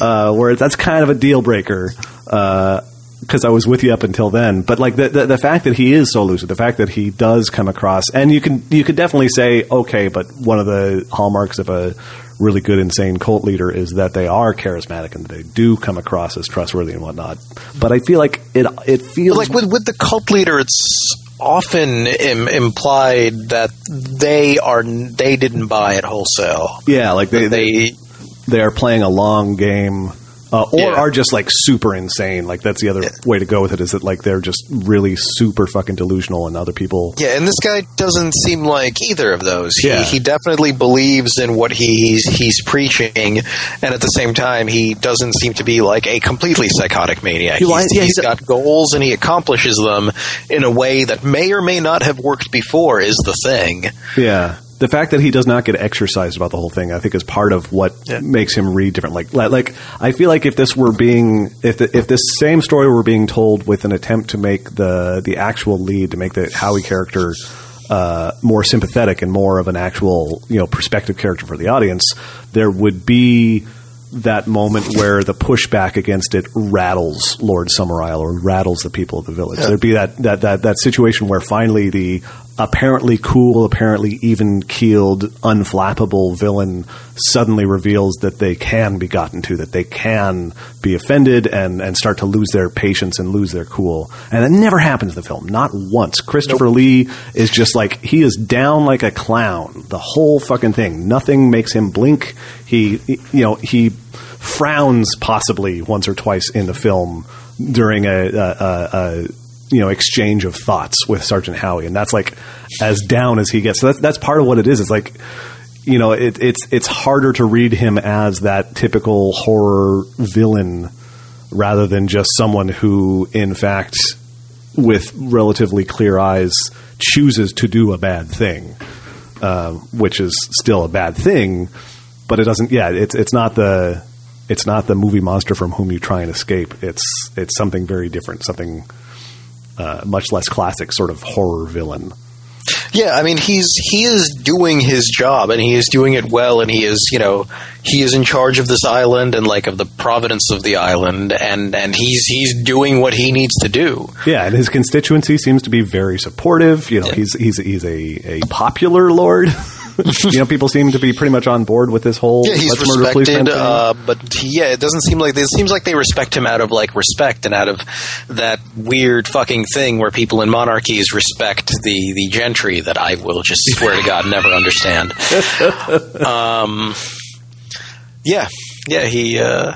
uh, where that's kind of a deal breaker uh, because I was with you up until then. But like the, the the fact that he is so lucid, the fact that he does come across, and you can you could definitely say, okay, but one of the hallmarks of a really good insane cult leader is that they are charismatic and they do come across as trustworthy and whatnot. But I feel like it it feels like with with the cult leader it's often Im- implied that they are they didn't buy it wholesale yeah, like they they they they are playing a long game. Uh, or Yeah. are just like super insane. Like that's the other way to go with it. Is that like they're just really super fucking delusional, and other people Yeah, and this guy doesn't seem like either of those. Yeah. He, he definitely believes in what he's he's preaching, and at the same time, he doesn't seem to be like a completely psychotic maniac. He- He's, yeah, he's he's a- got goals, and he accomplishes them in a way that may or may not have worked before. Is the thing. Yeah. The fact that he does not get exercised about the whole thing, I think, is part of what Yeah. makes him read different. Like, like, I feel like if this were being, if the, if this same story were being told with an attempt to make the the actual lead, to make the Howie character uh, more sympathetic and more of an actual, you know, perspective character for the audience, there would be that moment where the pushback against it rattles Lord Summerisle or rattles the people of the village. There'd be that, that, that, that situation where finally the apparently cool, apparently even keeled, unflappable villain suddenly reveals that they can be gotten to, that they can be offended and, and start to lose their patience and lose their cool. And that never happens in the film, not once. Christopher nope. Lee is just like, he is down like a clown, the whole fucking thing. Nothing makes him blink. He, you know, he frowns possibly once or twice in the film during a, a, a, you know exchange of thoughts with Sergeant Howie, and that's like as down as he gets. So that's that's part of what it is. It's like you know it, it's it's harder to read him as that typical horror villain rather than just someone who, in fact, with relatively clear eyes, chooses to do a bad thing, uh, which is still a bad thing. But it doesn't. Yeah, it's it's not the it's not the movie monster from whom you try and escape. It's it's something very different, something uh, much less classic sort of horror villain. Yeah, I mean he's he is doing his job and he is doing it well and he is, you know, he is in charge of this island and like of the providence of the island and and he's he's doing what he needs to do. Yeah, and his constituency seems to be very supportive. You know, yeah. he's he's he's a, a popular lord. you know, people seem to be pretty much on board with this whole. Yeah, he's respected, uh, but he, yeah, it doesn't seem like it seems like they respect him out of like respect and out of that weird fucking thing where people in monarchies respect the the gentry that I will just swear to God never understand. um, yeah, yeah, he. Uh,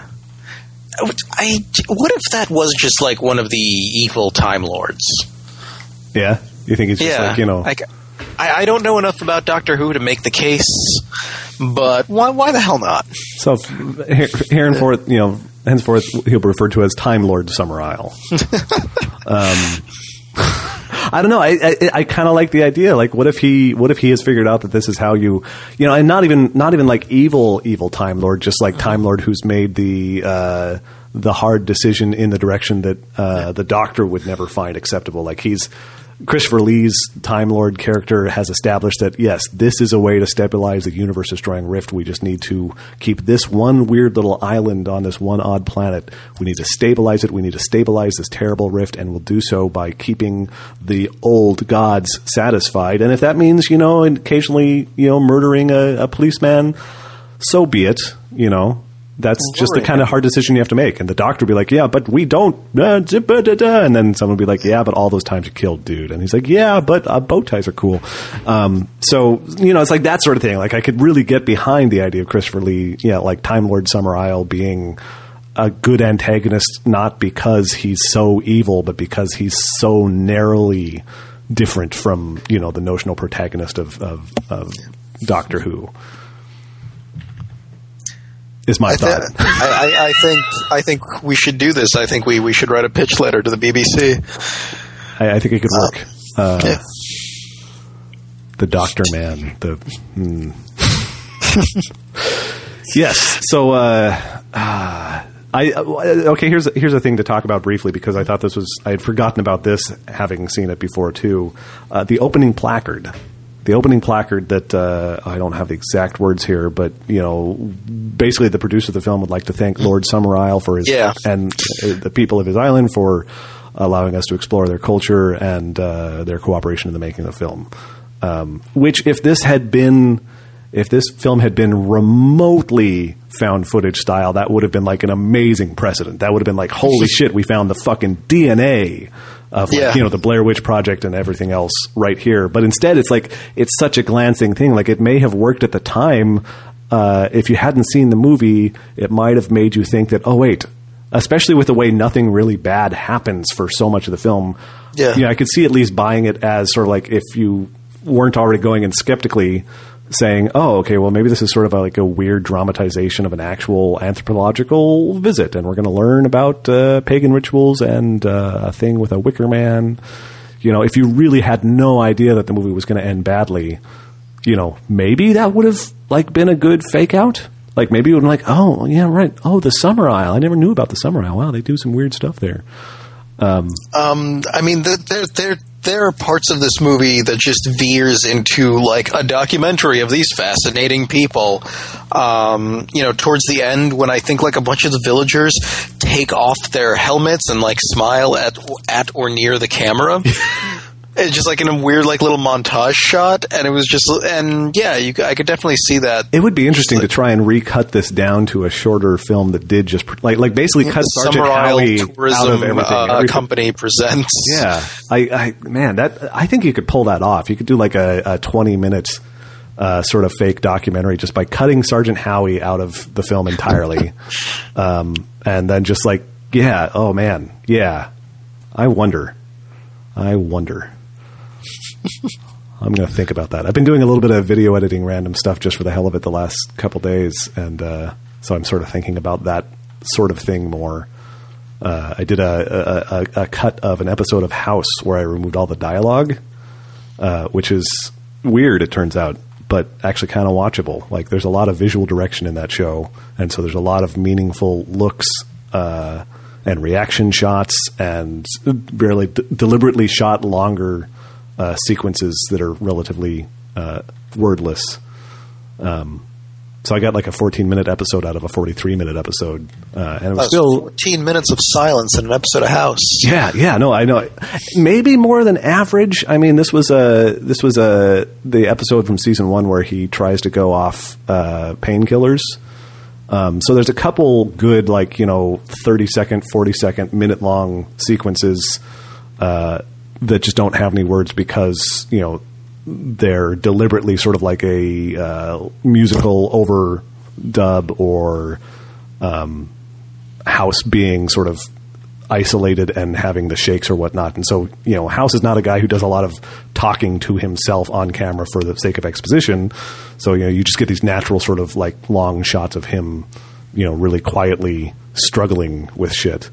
I what if that was just like one of the evil Time Lords? Yeah, you think it's just yeah, like you know. Like, I, I, don't know enough about Doctor Who to make the case, but why, why the hell not? So, henceforth, you know, henceforth he'll be referred to as Time Lord Summerisle. um, I don't know. I I, I kind of like the idea. Like, what if he what if he has figured out that this is how you you know, and not even not even like evil evil Time Lord, just like Time Lord who's made the. Uh, the hard decision in the direction that uh, the doctor would never find acceptable. Like he's Christopher Lee's Time Lord character has established that yes, this is a way to stabilize the universe destroying rift. We just need to keep this one weird little island on this one odd planet. We need to stabilize it. We need to stabilize this terrible rift, and we'll do so by keeping the old gods satisfied. And if that means, you know, occasionally, you know, murdering a, a policeman, so be it. You know, that's just the kind of hard decision you have to make. And the doctor would be like, yeah, but we don't. And then someone would be like, yeah, but all those times you killed dude. And he's like, yeah, but uh, bow ties are cool. Um, so, you know, it's like that sort of thing. Like I could really get behind the idea of Christopher Lee, yeah, like Time Lord Summerisle being a good antagonist, not because he's so evil, but because he's so narrowly different from, you know, the notional protagonist of, of, of Doctor Who is my I thought. Th- I, I, I, think I think we should do this. I think we, we should write a pitch letter to the BBC. I, I think it could work. Uh, uh, yeah. The Doctor Man. The hmm. yes. So uh, uh I uh, okay. Here's here's a thing to talk about briefly because I thought this was I had forgotten about this having seen it before too. Uh, the opening placard the opening placard that uh, I don't have the exact words here, but you know, basically the producer of the film would like to thank Lord Summerisle for his yeah. and uh, the people of his island for allowing us to explore their culture and uh, their cooperation in the making of the film. Um, which, if this had been, if this film had been remotely found footage style, that would have been like an amazing precedent. That would have been like, holy shit, we found the fucking DNA of like, yeah. you know the Blair Witch Project and everything else right here. But instead, it's like it's such a glancing thing. Like it may have worked at the time. Uh, if you hadn't seen the movie, it might have made you think that oh wait, especially with the way nothing really bad happens for so much of the film. Yeah, you know, I could see at least buying it as sort of like if you weren't already going in skeptically saying, "Oh, okay, well maybe this is sort of a, like a weird dramatization of an actual anthropological visit, and we're going to learn about uh, pagan rituals and uh, a thing with a Wicker Man." You know, if you really had no idea that the movie was going to end badly, you know, maybe that would have like been a good fake out. Like maybe it would have like, oh yeah, right. Oh, the Summer Isle. I never knew about the Summer Isle. Wow, they do some weird stuff there. Um, um I mean, they're there are parts of this movie that just veers into like a documentary of these fascinating people. Um, you know, towards the end, when I think like a bunch of the villagers take off their helmets and like smile at at or near the camera. It's just like in a weird, like little montage shot, and it was just, and yeah, you, I could definitely see that. It would be interesting to try and recut this down to a shorter film that did just like like basically cut Sergeant Howie out of everything. uh, Everything- Company presents. Yeah, I, I man, that I think you could pull that off. You could do like a, a twenty minute uh, sort of fake documentary just by cutting Sergeant Howie out of the film entirely, um, and then just like, yeah, oh man, yeah. I wonder, I wonder. I'm going to think about that. I've been doing a little bit of video editing, random stuff, just for the hell of it, the last couple days, and uh, so I'm sort of thinking about that sort of thing more. Uh, I did a, a, a, a cut of an episode of House where I removed all the dialogue, uh, which is weird, it turns out, but actually kind of watchable. Like, there's a lot of visual direction in that show, and so there's a lot of meaningful looks uh, and reaction shots, and really d- deliberately shot longer uh, sequences that are relatively uh, wordless. Um, so I got like a 14 minute episode out of a 43 minute episode, uh, and it was That's still 14 minutes of silence in an episode of House. yeah, yeah, no, I know. Maybe more than average. I mean, this was a this was a the episode from season one where he tries to go off uh, painkillers. Um, so there's a couple good, like you know, thirty second, forty second, minute long sequences uh, that just don't have any words because you know they're deliberately sort of like a uh, musical overdub or um, House being sort of isolated and having the shakes or whatnot. And so, you know, House is not a guy who does a lot of talking to himself on camera for the sake of exposition. So, you know, you just get these natural sort of like long shots of him, you know, really quietly struggling with shit.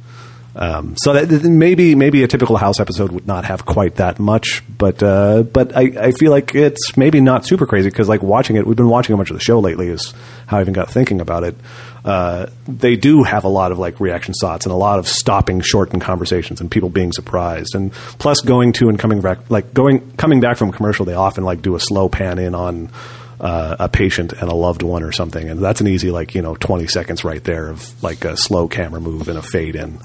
Um, so that maybe maybe a typical House episode would not have quite that much, but uh, but I, I feel like it's maybe not super crazy because like watching it, we've been watching a bunch of the show lately. Is how I even got thinking about it. Uh, they do have a lot of like reaction shots and a lot of stopping short in conversations and people being surprised, and plus going to and coming back like going coming back from commercial, they often like do a slow pan in on. Uh, a patient and a loved one or something, and that's an easy like you know twenty seconds right there of like a slow camera move and a fade in.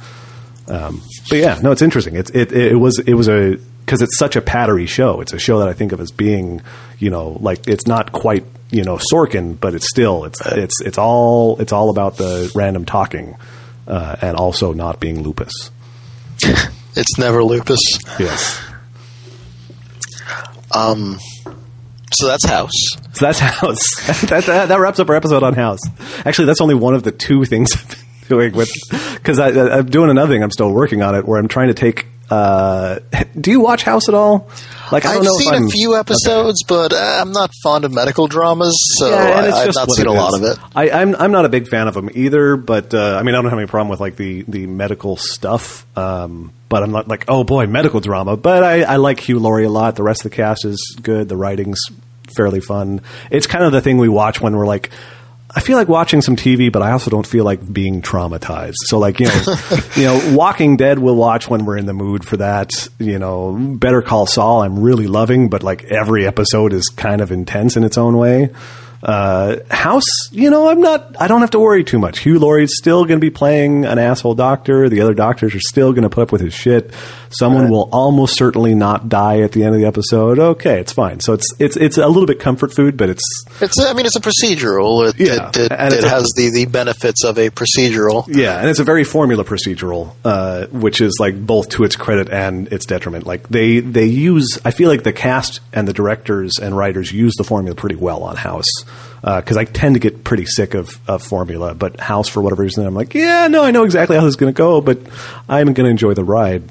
Um, but yeah, no, it's interesting. It's it it was it was a because it's such a pattery show. It's a show that I think of as being you know like it's not quite you know Sorkin, but it's still it's it's it's all it's all about the random talking uh, and also not being lupus. It's never lupus. Yes, Um, so that's House. so that's House. that, that that wraps up our episode on House. Actually, that's only one of the two things I've been doing with because I'm doing another thing. I'm still working on it where I'm trying to take. Uh, do you watch House at all? Like I don't I've know if seen a few episodes, but uh, I'm not fond of medical dramas, so Yeah, I, I've not seen a lot of it. I, I'm I'm not a big fan of them either, but uh, I mean I don't have any problem with like the the medical stuff. Um, but I'm not like oh boy medical drama. But I, I like Hugh Laurie a lot. The rest of the cast is good. The writing's fairly fun. It's kind of the thing we watch when we're like. I feel like watching some TV, but I also don't feel like being traumatized. So, like you know, you know, Walking Dead we'll watch when we're in the mood for that. You know, Better Call Saul I'm really loving, but like every episode is kind of intense in its own way. Uh, House, you know, I'm not. I don't have to worry too much. Hugh Laurie's still going to be playing an asshole doctor. The other doctors are still going to put up with his shit. Someone will almost certainly not die at the end of the episode. Okay, it's fine. So it's it's it's a little bit comfort food, but it's It's, I mean, it's a procedural. It, Yeah, it, it, and it a- has the, the benefits of a procedural. Yeah, and it's a very formula procedural, uh, which is like both to its credit and its detriment. Like they they use, I feel like the cast and the directors and writers use the formula pretty well on House because I tend to get pretty sick of, of formula. But House, for whatever reason, I'm like, yeah, no, I know exactly how this is going to go, but I'm going to enjoy the ride.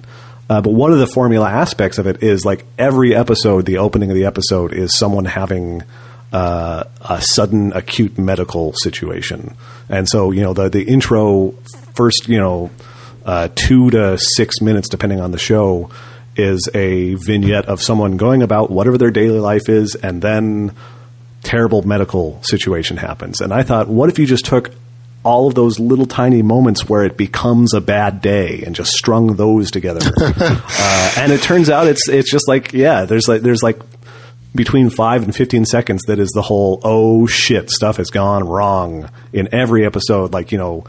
Uh, but one of the formula aspects of it is like every episode, the opening of the episode is someone having uh, a sudden acute medical situation. And so, you know, the, the intro first, you know, uh, two to six minutes, depending on the show, is a vignette of someone going about whatever their daily life is, and then terrible medical situation happens. And I thought, what if you just took all of those little tiny moments where it becomes a bad day and just strung those together? uh, and it turns out it's it's just like yeah, there's like there's like between five and 15 seconds that is the whole oh shit stuff has gone wrong in every episode like you know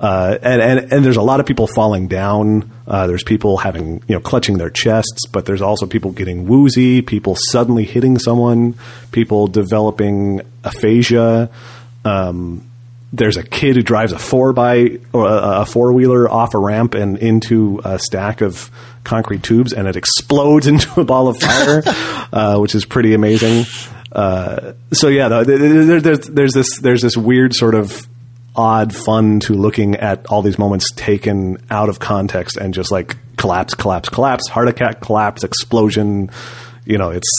Uh, and, and and there's a lot of people falling down. Uh, there's people having you know clutching their chests, but there's also people getting woozy, people suddenly hitting someone, people developing aphasia. Um, there's a kid who drives a four by or a, a four wheeler off a ramp and into a stack of concrete tubes, and it explodes into a ball of fire, uh, which is pretty amazing. Uh, so yeah, the, there, there's, there's this there's this weird sort of odd fun to looking at all these moments taken out of context and just like collapse, collapse, collapse, heart attack, collapse, explosion. You know, it's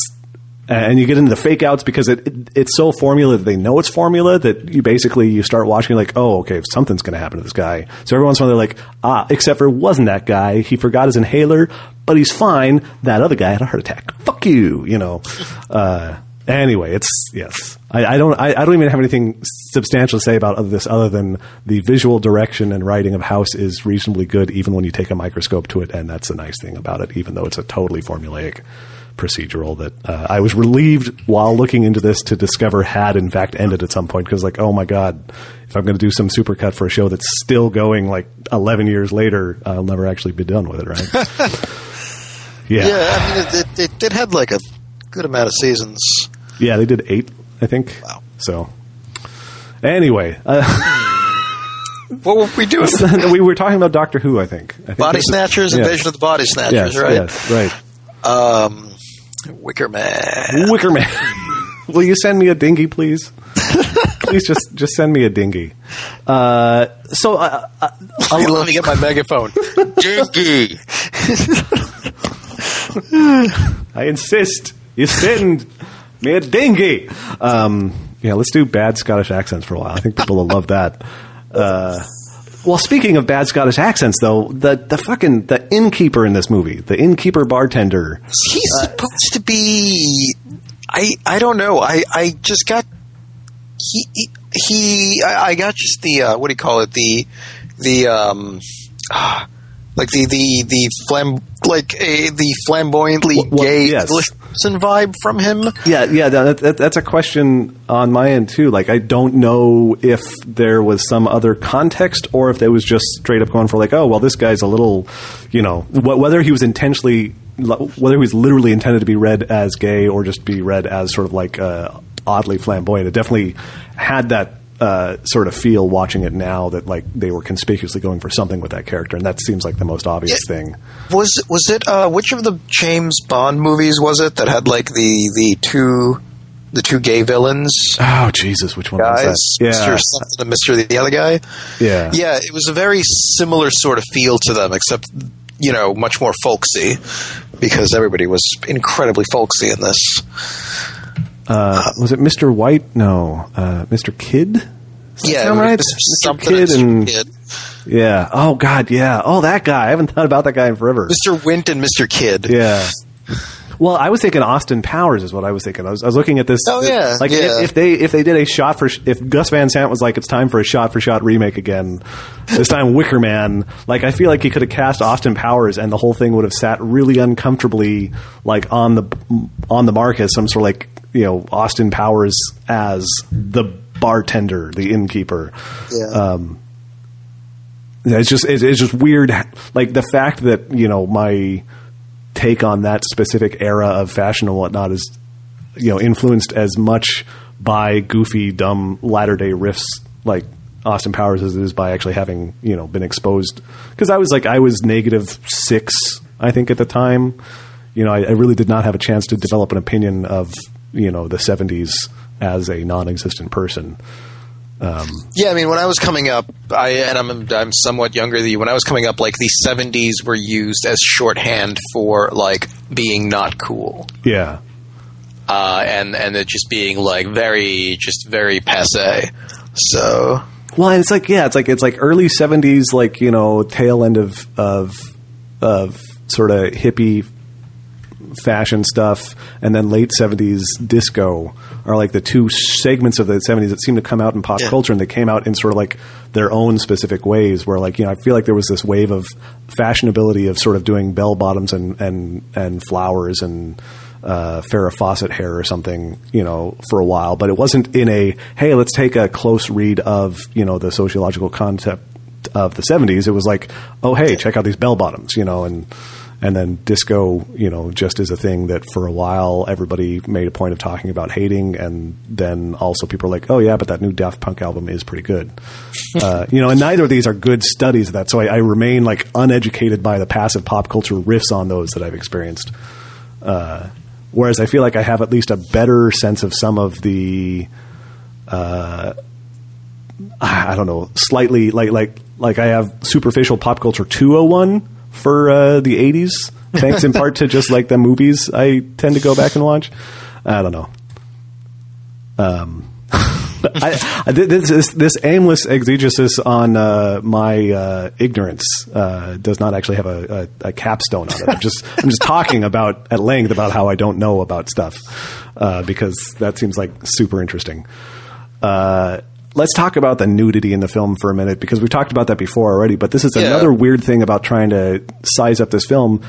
and you get into the fake outs because it, it, it's so formula that they know it's formula that you basically you start watching like oh okay if something's going to happen to this guy. So every once in a while they're like ah except for wasn't that guy. He forgot his inhaler but he's fine. That other guy had a heart attack. Fuck you you know. Uh, anyway it's yes. I, I don't I, I, don't even have anything substantial to say about this other than the visual direction and writing of House is reasonably good even when you take a microscope to it and that's a nice thing about it even though it's a totally formulaic procedural that uh, I was relieved while looking into this to discover had in fact ended at some point because like oh my god if I'm going to do some supercut for a show that's still going like 11 years later I'll never actually be done with it right? Yeah. Yeah I mean it, it, it, had like a good amount of seasons yeah they did eight I think wow so anyway uh, What were we doing? we were talking about Doctor Who, I think. I think body Snatchers, yes. Invasion of the Body Snatchers, yes, right? Yes, right. Um, Wicker Man. Wicker Man. Will you send me a dinghy, please? please just just send me a dinghy. Uh, so uh, uh, let me get my megaphone. dinghy. I insist. You send dinghy. Um, yeah, let's do bad Scottish accents for a while. I think people will love that. Uh, well, speaking of bad Scottish accents, though, the the fucking the innkeeper in this movie, the innkeeper bartender, he's uh, supposed to be. I I don't know. I I just got he he, he I, I, got just the uh, what do you call it the the um. Uh, like the the the flam like a, the flamboyantly well, gay yes. Person vibe from him. Yeah, yeah, that, that, that's a question on my end too. Like, I don't know if there was some other context or if they was just straight up going for like, oh, well, this guy's a little, you know, wh- whether he was intentionally, whether he was literally intended to be read as gay or just be read as sort of like uh, oddly flamboyant. It definitely had that uh, sort of feel watching it now that like they were conspicuously going for something with that character, and that seems like the most obvious thing. Was was it uh, which of the James Bond movies was it that had like the the two the two gay villains? Oh Jesus, which one guys, was that? Yeah, Mr. And Mr. The other guy. Yeah, yeah, it was a very similar sort of feel to them, except you know much more folksy because everybody was incredibly folksy in this. Uh, was it Mr. White? No, uh, Mr. Kidd. yeah, right. Mr. Kidd and Kid. yeah. Oh God, yeah. Oh, that guy. I haven't thought about that guy in forever. Mr. Wint and Mr. Kidd. Yeah. Well, I was thinking Austin Powers is what I was thinking. I was, I was looking at this. Oh yeah, like yeah. If, if, they if they did a shot for if Gus Van Sant was like it's time for a shot for shot remake again, this time Wicker Man. Like I feel like he could have cast Austin Powers and the whole thing would have sat really uncomfortably like on the on the mark as some sort of like you know Austin Powers as the bartender, the innkeeper. Yeah. Um, it's just it's, it's just weird, like the fact that you know my take on that specific era of fashion and whatnot is you know influenced as much by goofy, dumb latter day riffs like Austin Powers as it is by actually having you know been exposed. Because I was like I was negative six, I think at the time. You know, I, I really did not have a chance to develop an opinion of you know the 70s as a non-existent person. Um, yeah, I mean, when I was coming up, I and I'm I'm somewhat younger than you. When I was coming up, like the '70s were used as shorthand for like being not cool. Yeah, uh, and and it just being like very, just very passe. So, well, it's like yeah, it's like it's like early '70s, like you know, tail end of of of sort of hippie fashion stuff and then late 70s disco are like the two segments of the 70s that seem to come out in pop yeah. culture and they came out in sort of like their own specific ways where like you know I feel like there was this wave of fashionability of sort of doing bell bottoms and and and flowers and uh, Farrah Fawcett hair or something, you know, for a while, but it wasn't in a hey, let's take a close read of you know the sociological concept of the 70s. It was like, oh hey, check out these bell bottoms, you know, and and then disco, you know, just is a thing that for a while everybody made a point of talking about hating, and then also people are like, oh yeah, but that new Daft Punk album is pretty good, uh, you know, and neither of these are good studies of that. So I, I remain like uneducated by the passive pop culture riffs on those that I've experienced. Uh, whereas I feel like I have at least a better sense of some of the, uh, I don't know, slightly like like like I have superficial pop culture 201 for uh, the 80s, thanks in part to just like the movies I tend to go back and watch. I don't know. Um, I, I, this, this, this aimless exegesis on uh, my uh, ignorance uh, does not actually have a, a, a, capstone on it. I'm just I'm just talking about at length about how I don't know about stuff uh, because that seems like super interesting. Let's talk about the nudity in the film for a minute because we've talked about that before already. But this is Yeah. another weird thing about trying to size up this film.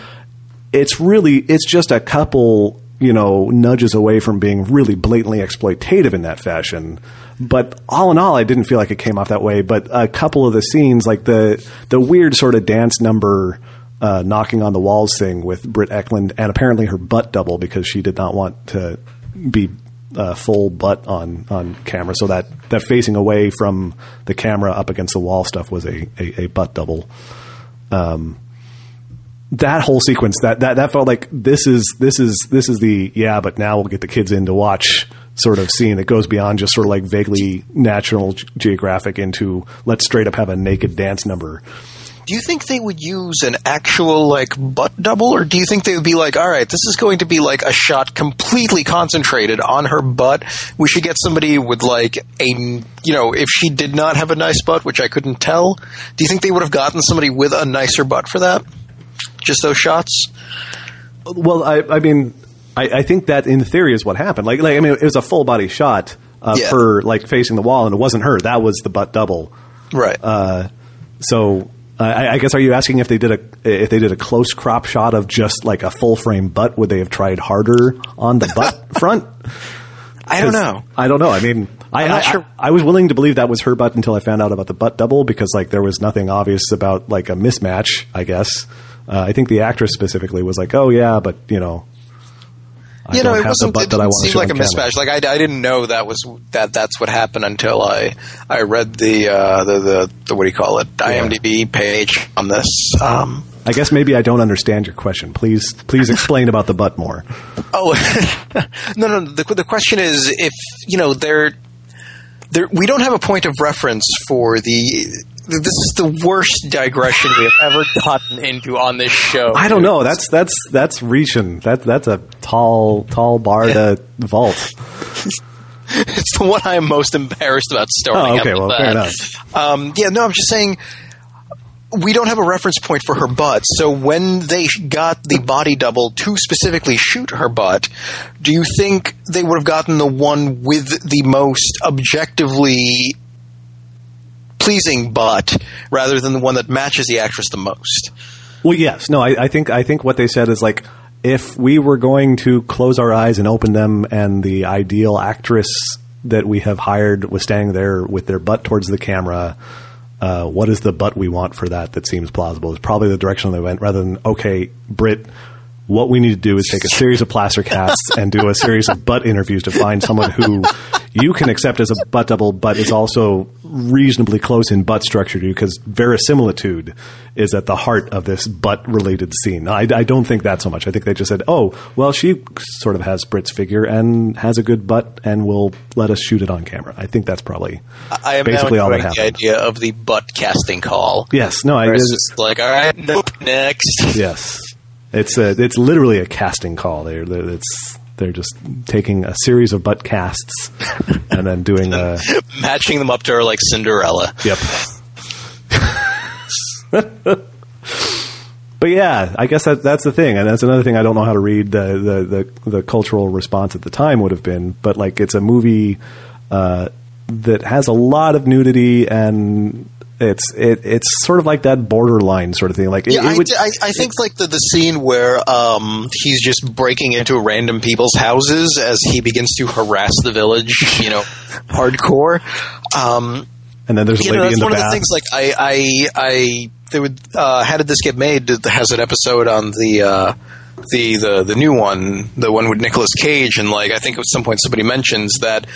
It's really it's just a couple you know nudges away from being really blatantly exploitative in that fashion. But all in all, I didn't feel like it came off that way. But a couple of the scenes, like the the weird sort of dance number. Uh, knocking on the walls thing with Britt Ekland and apparently her butt double because she did not want to be uh, full butt on on camera. So that that facing away from the camera up against the wall stuff was a a, a butt double. Um, that whole sequence that, that that felt like this is this is this is the yeah, but now we'll get the kids in to watch sort of scene that goes beyond just sort of like vaguely National Geographic into let's straight up have a naked dance number. Do you think they would use an actual like butt double, or do you think they would be like, all right, this is going to be like a shot completely concentrated on her butt? We should get somebody with like a, you know, if she did not have a nice butt, which I couldn't tell, do you think they would have gotten somebody with a nicer butt for that? Just those shots? Well, I, I mean, I, I think that in theory is what happened. Like, like I mean, it was a full body shot of Yeah. her like facing the wall, and it wasn't her. That was the butt double. Right. Uh, so I, I guess are you asking if they did a if they did a close crop shot of just like a full frame butt, would they have tried harder on the butt front? I don't know. I don't know. I mean, I, I, sure. I, I was willing to believe that was her butt until I found out about the butt double because like there was nothing obvious about like a mismatch. I guess uh, I think the actress specifically was like, "Oh yeah, but you know." You know, it wasn't. It that I didn't want to seem show like a mismatch. Like I, I didn't know that was that. That's what happened until I I read the uh, the, the the what do you call it IMDb page on this. Um, I guess maybe I don't understand your question. Please, please explain about the butt more. oh no, no. The, the question is if you know they're there. We don't have a point of reference for the. This is the worst digression we have ever gotten into on this show. I don't know. That's that's that's reaching. That that's a tall tall bar to vault. it's the one I am most embarrassed about starting. Oh, okay. Well, fair enough. Um, yeah, no, I'm just saying we don't have a reference point for her butt. So when they got the body double to specifically shoot her butt, do you think they would have gotten the one with the most objectively pleasing butt rather than the one that matches the actress the most? Well, yes. No, I, I think I think what they said is like if we were going to close our eyes and open them, and the ideal actress that we have hired was standing there with their butt towards the camera. Uh, what is the butt we want for that that seems plausible? Is probably the direction they went rather than okay, Britt. What we need to do is take a series of plaster casts and do a series of butt interviews to find someone who you can accept as a butt double, but is also reasonably close in butt structure to you because verisimilitude is at the heart of this butt related scene. I, I don't think that so much. I think they just said, oh, well, she sort of has Britt's figure and has a good butt and will let us shoot it on camera. I think that's probably I am basically all that enjoying the happened. idea of the butt casting call. Yes, no, I just like, all right, nope, next. Yes, it's a, it's literally a casting call. They're it's they're just taking a series of butt casts and then doing a Matching them up to her like Cinderella. yep. but yeah, I guess that that's the thing, and that's another thing I don't know how to read the the the, the cultural response at the time would have been. But like, it's a movie uh, that has a lot of nudity and. It's it, it's sort of like that borderline sort of thing. Like Yeah, it I, would, I, I think like the, the scene where um, he's just breaking into random people's houses as he begins to harass the village, you know, hardcore. Um, and then there's a lady know, in the one bath. of the things. Like I, I, I, there would. Uh, How did this get made? Has an episode on the. Uh, the, the the new one, the one with Nicolas Cage, and like I think at some point somebody mentions that,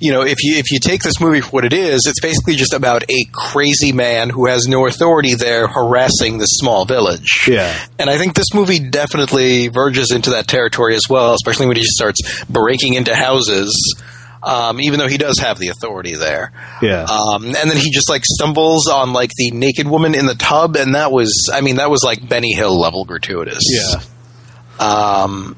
you know, if you if you take this movie for what it is, it's basically just about a crazy man who has no authority there harassing this small village. Yeah. And I think this movie definitely verges into that territory as well, especially when he starts breaking into houses. Um, even though he does have the authority there, Yeah. um, and then he just like stumbles on like the naked woman in the tub, and that was, I mean, that was like Benny Hill level gratuitous. yeah. Um,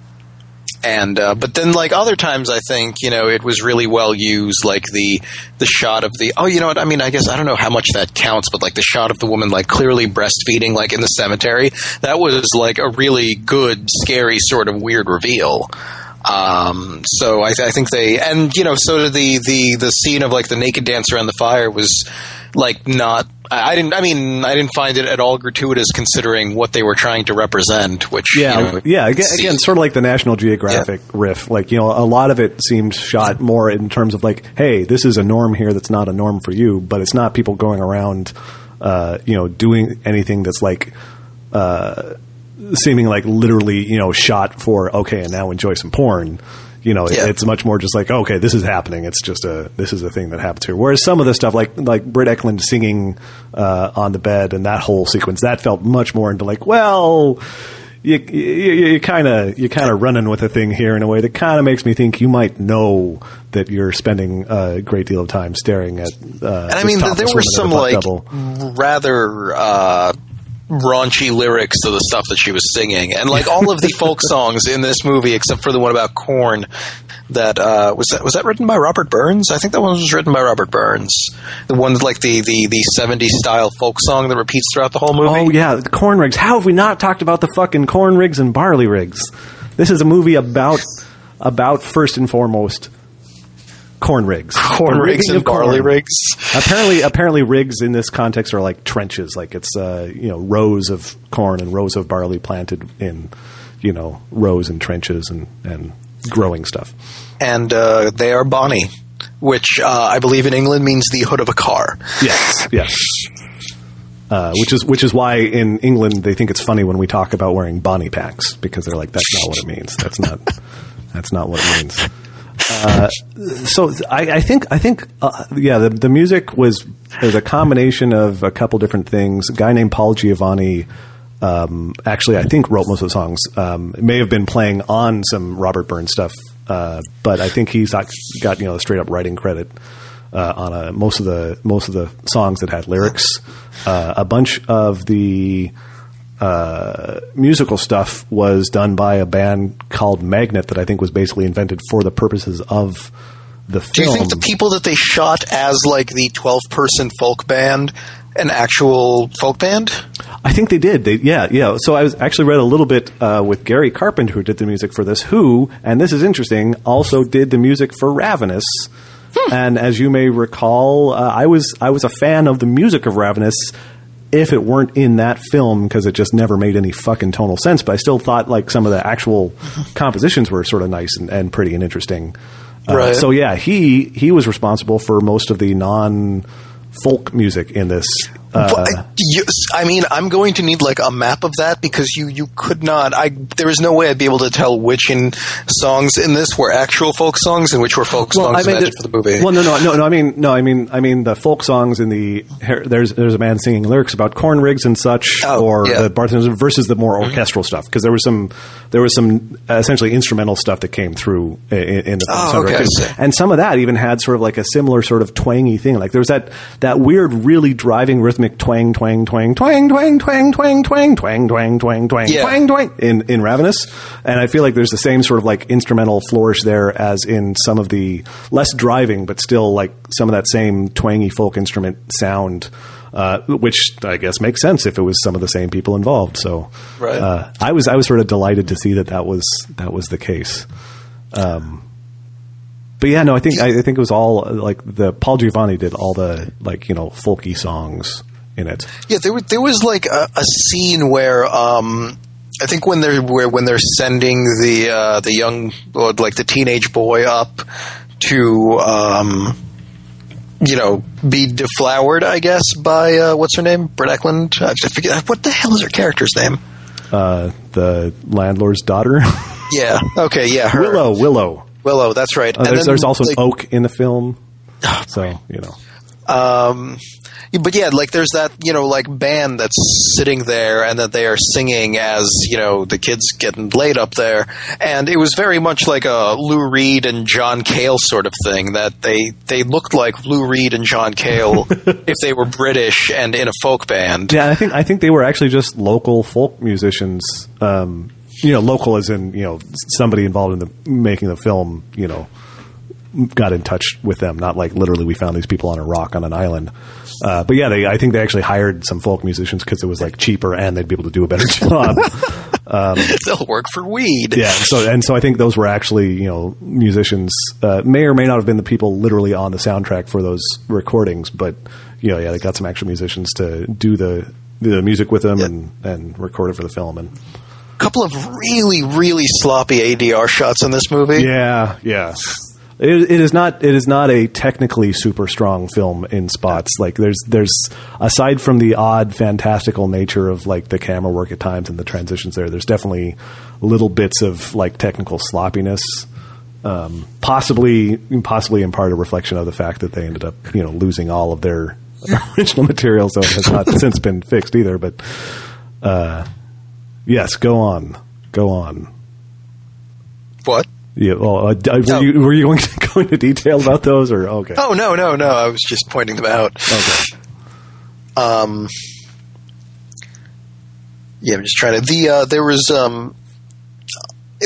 and uh, but then like other times, I think you know it was really well used, like the the shot of the oh, you know what? I mean, I guess I don't know how much that counts, but like the shot of the woman like clearly breastfeeding, like in the cemetery, that was like a really good, scary sort of weird reveal. Um, so I, th- I think they, and you know, so did the the the scene of like the naked dance around the fire was like not. I didn't. I mean, I didn't find it at all gratuitous considering what they were trying to represent. Which Yeah, you know, yeah. Again, again, sort of like the National Geographic riff. Like you know, a lot of it seemed shot more in terms of like, hey, this is a norm here that's not a norm for you, but it's not people going around, uh, you know, doing anything that's like. Uh, seeming like literally, you know, shot for okay, and now enjoy some porn. You know, Yeah. it's much more just like okay, this is happening. It's just a this is a thing that happens here. Whereas some of the stuff, like like Britt Ekland singing uh, on the bed and that whole sequence, that felt much more into like, well, you you kind of you kind of running with a thing here in a way that kind of makes me think you might know that you're spending a great deal of time staring at. Uh, and I mean, there were some like double. rather uh, raunchy lyrics to the stuff that she was singing, and like all of the folk songs in this movie, except for the one about corn. That uh, was that was that written by Robert Burns? I think that one was written by Robert Burns. The one like the the the '70s style folk song that repeats throughout the whole movie. Oh yeah, the corn rigs. How have we not talked about the fucking corn rigs and barley rigs? This is a movie about about first and foremost corn rigs. corn rigs and of corn. barley rigs. apparently, apparently, rigs in this context are like trenches. Like it's uh, you know rows of corn and rows of barley planted in you know rows and trenches and and growing stuff. and uh, they are Bonnie, which uh, I believe in England means the hood of a car. Yes, yes. Uh, which is which is why in England they think it's funny when we talk about wearing Bonnie packs because they're like that's not what it means. That's not that's not what it means. Uh, so I, I think I think uh, yeah the the music was was a combination of a couple different things. A guy named Paul Giovanni. Um, actually, I think wrote most of the songs. Um, may have been playing on some Robert Burns stuff, uh, but I think he's got, got you know straight up writing credit uh, on a, most of the most of the songs that had lyrics. Uh, a bunch of the uh, musical stuff was done by a band called Magnet that I think was basically invented for the purposes of the film. Do you think the people that they shot as like the twelve person folk band, an actual folk band? I think they did. They, yeah, yeah. So I was actually read a little bit uh, with Gary Carpenter, who did the music for this. Who, and this is interesting, also did the music for Ravenous. And as you may recall, uh, I was I was a fan of the music of Ravenous. If it weren't in that film, because it just never made any fucking tonal sense, but I still thought like some of the actual compositions were sort of nice and, and pretty and interesting. Uh, Right. So yeah, he he was responsible for most of the non folk music in this. Uh, I, you, I mean, I'm going to need like a map of that because you you could not. I there is no way I'd be able to tell which in songs in this were actual folk songs and which were folk songs I mean, for the movie. Well, no, no, no, no. I mean, no, I mean, I mean, the folk songs in the there's there's a man singing lyrics about corn rigs and such, Oh, or yeah. Mm-hmm. the bartenders versus the more orchestral stuff because there was some there was some uh, essentially instrumental stuff that came through in, in the Oh, film okay, too. and some of that even had sort of like a similar sort of twangy thing. Like there was that that weird, really driving rhythmic twang, twang, twang, twang, twang, twang, twang, twang, twang, twang, twang, twang, twang, twang in in Ravenous, and I feel like there's the same sort of like instrumental flourish there as in some of the less driving, but still like some of that same twangy folk instrument sound. Uh, which I guess makes sense if it was some of the same people involved. So, Right. uh, I was I was sort of delighted to see that that was that was the case. Um, but yeah, no, I think I, I think it was all uh, like the Paul Giovanni did all the like you know folky songs in it. Yeah, there was there was like a, a scene where um, I think when they're where when they're sending the uh, the young or like the teenage boy up to um, you know, be deflowered, I guess, by uh, what's her name, Britt Ekland. I forget what the hell is her character's name. Uh, the landlord's daughter, Yeah. Okay. Yeah. Her. Willow. Willow. Willow. That's right. Uh, And there's, then, there's also like, an oak in the film, so you know. Um, but yeah, like there's that you know like band that's sitting there and that they are singing as you know the kids getting laid up there, and it was very much like a Lou Reed and John Cale sort of thing. That they they looked like Lou Reed and John Cale if they were British and in a folk band. Yeah, I think I think they were actually just local folk musicians. Um, you know, local as in you know somebody involved in the making the film. You know, got in touch with them. Not like literally we found these people on a rock on an island. Uh, but yeah, they I think they actually hired some folk musicians because it was like cheaper and they'd be able to do a better job. They'll work for weed. Yeah, and so and so I think those were actually you know musicians uh, may or may not have been the people literally on the soundtrack for those recordings, but you know yeah they got some actual musicians to do the the music with them and and record it for the film and couple of really really sloppy ADR shots in this movie. yeah yeah. It, it is not. It is not a technically super strong film in spots. Like there's, there's aside from the odd, fantastical nature of like the camera work at times and the transitions there. There's definitely little bits of like technical sloppiness. um, possibly possibly in part a reflection of the fact that they ended up you know losing all of their original material, so it has not since been fixed either. But uh, yes, go on, go on. What? Yeah, well, uh, were, No. you, were you going to go into detail about those, or okay? Oh no no no! I was just pointing them out. Okay. Um, yeah, I'm just trying to. The uh, there was um,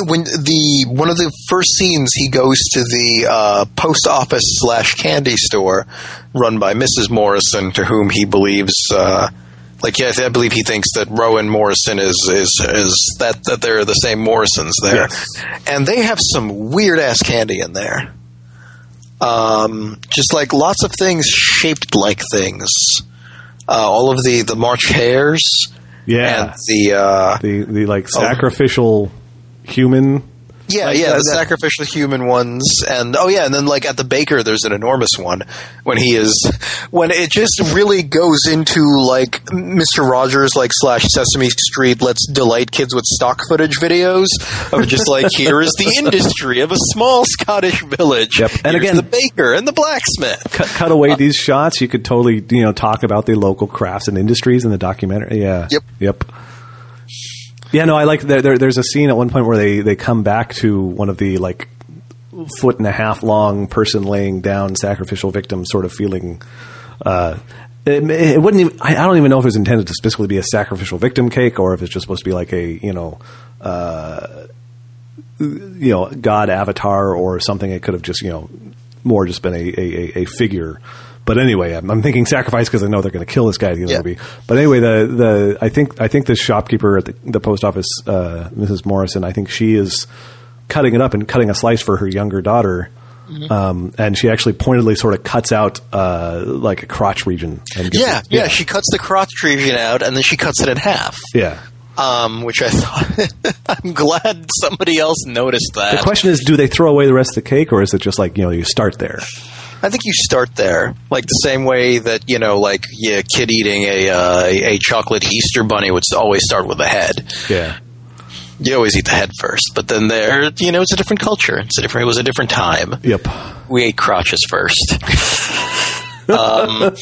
when the one of the first scenes he goes to the uh, post office slash candy store run by Mrs. Morrison, to whom he believes. Uh, like yeah, I believe he thinks that Rowan Morrison is is is that that they're the same Morrisons there, Yes. and they have some weird ass candy in there. Um, just like lots of things shaped like things. Uh, all of the the March hares Yeah, and the uh, the the like sacrificial human. Yeah Like, yeah uh, the sacrificial human ones and oh yeah and then like at the baker there's an enormous one when he is when it just really goes into like Mr. Rogers like slash Sesame Street let's delight kids with stock footage videos of just like here is the industry of a small Scottish village Yep. And Here's again- the baker and the blacksmith Cut, cut away these shots, you could totally you know talk about the local crafts and industries in the documentary. Yeah. Yep. Yep. Yeah, no, I like there, there. There's a scene at one point where they they come back to one of the like foot and a half long person laying down sacrificial victim sort of feeling. Uh, it, it wouldn't. Even, I I don't even know if it was intended to specifically be a sacrificial victim cake or if it's just supposed to be like a you know. Uh, you know, God avatar or something. It could have just, you know, more just been a, a, a- a figure. But anyway, I'm, I'm thinking sacrifice because I know they're going to kill this guy at the end of the movie. But anyway, the the I think I think the shopkeeper at the, the post office, uh, Mrs. Morrison, I think she is cutting it up and cutting a slice for her younger daughter. Mm-hmm. Um, and she actually pointedly sort of cuts out uh, like a crotch region. And yeah, it- yeah she cuts the crotch region out and then she cuts it in half yeah. um, which I thought I'm glad somebody else noticed that. The question is, do they throw away the rest of the cake, or is it just like you know you start there? I think you start there, like the same way that you know, like yeah, kid eating a uh, a chocolate Easter bunny would always start with the head. Yeah. You always eat the head first, but then there, you know, it's a different culture. It's a different. It was a different time. Yep. We ate crotches first. um,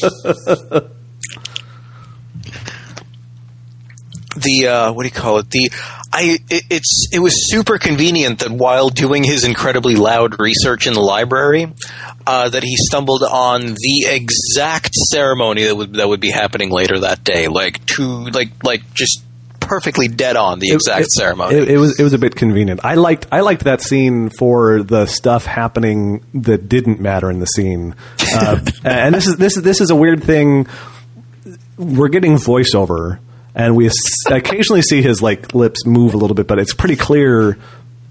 the uh, what do you call it? The I it, it's it was super convenient that while doing his incredibly loud research in the library, uh, that he stumbled on the exact ceremony that would that would be happening later that day, like to like like just perfectly dead on the exact it, ceremony. It, it was it was a bit convenient. I liked I liked that scene for the stuff happening that didn't matter in the scene. Uh, and this is this is this is a weird thing. We're getting voiceover, and we occasionally see his like lips move a little bit, but it's pretty clear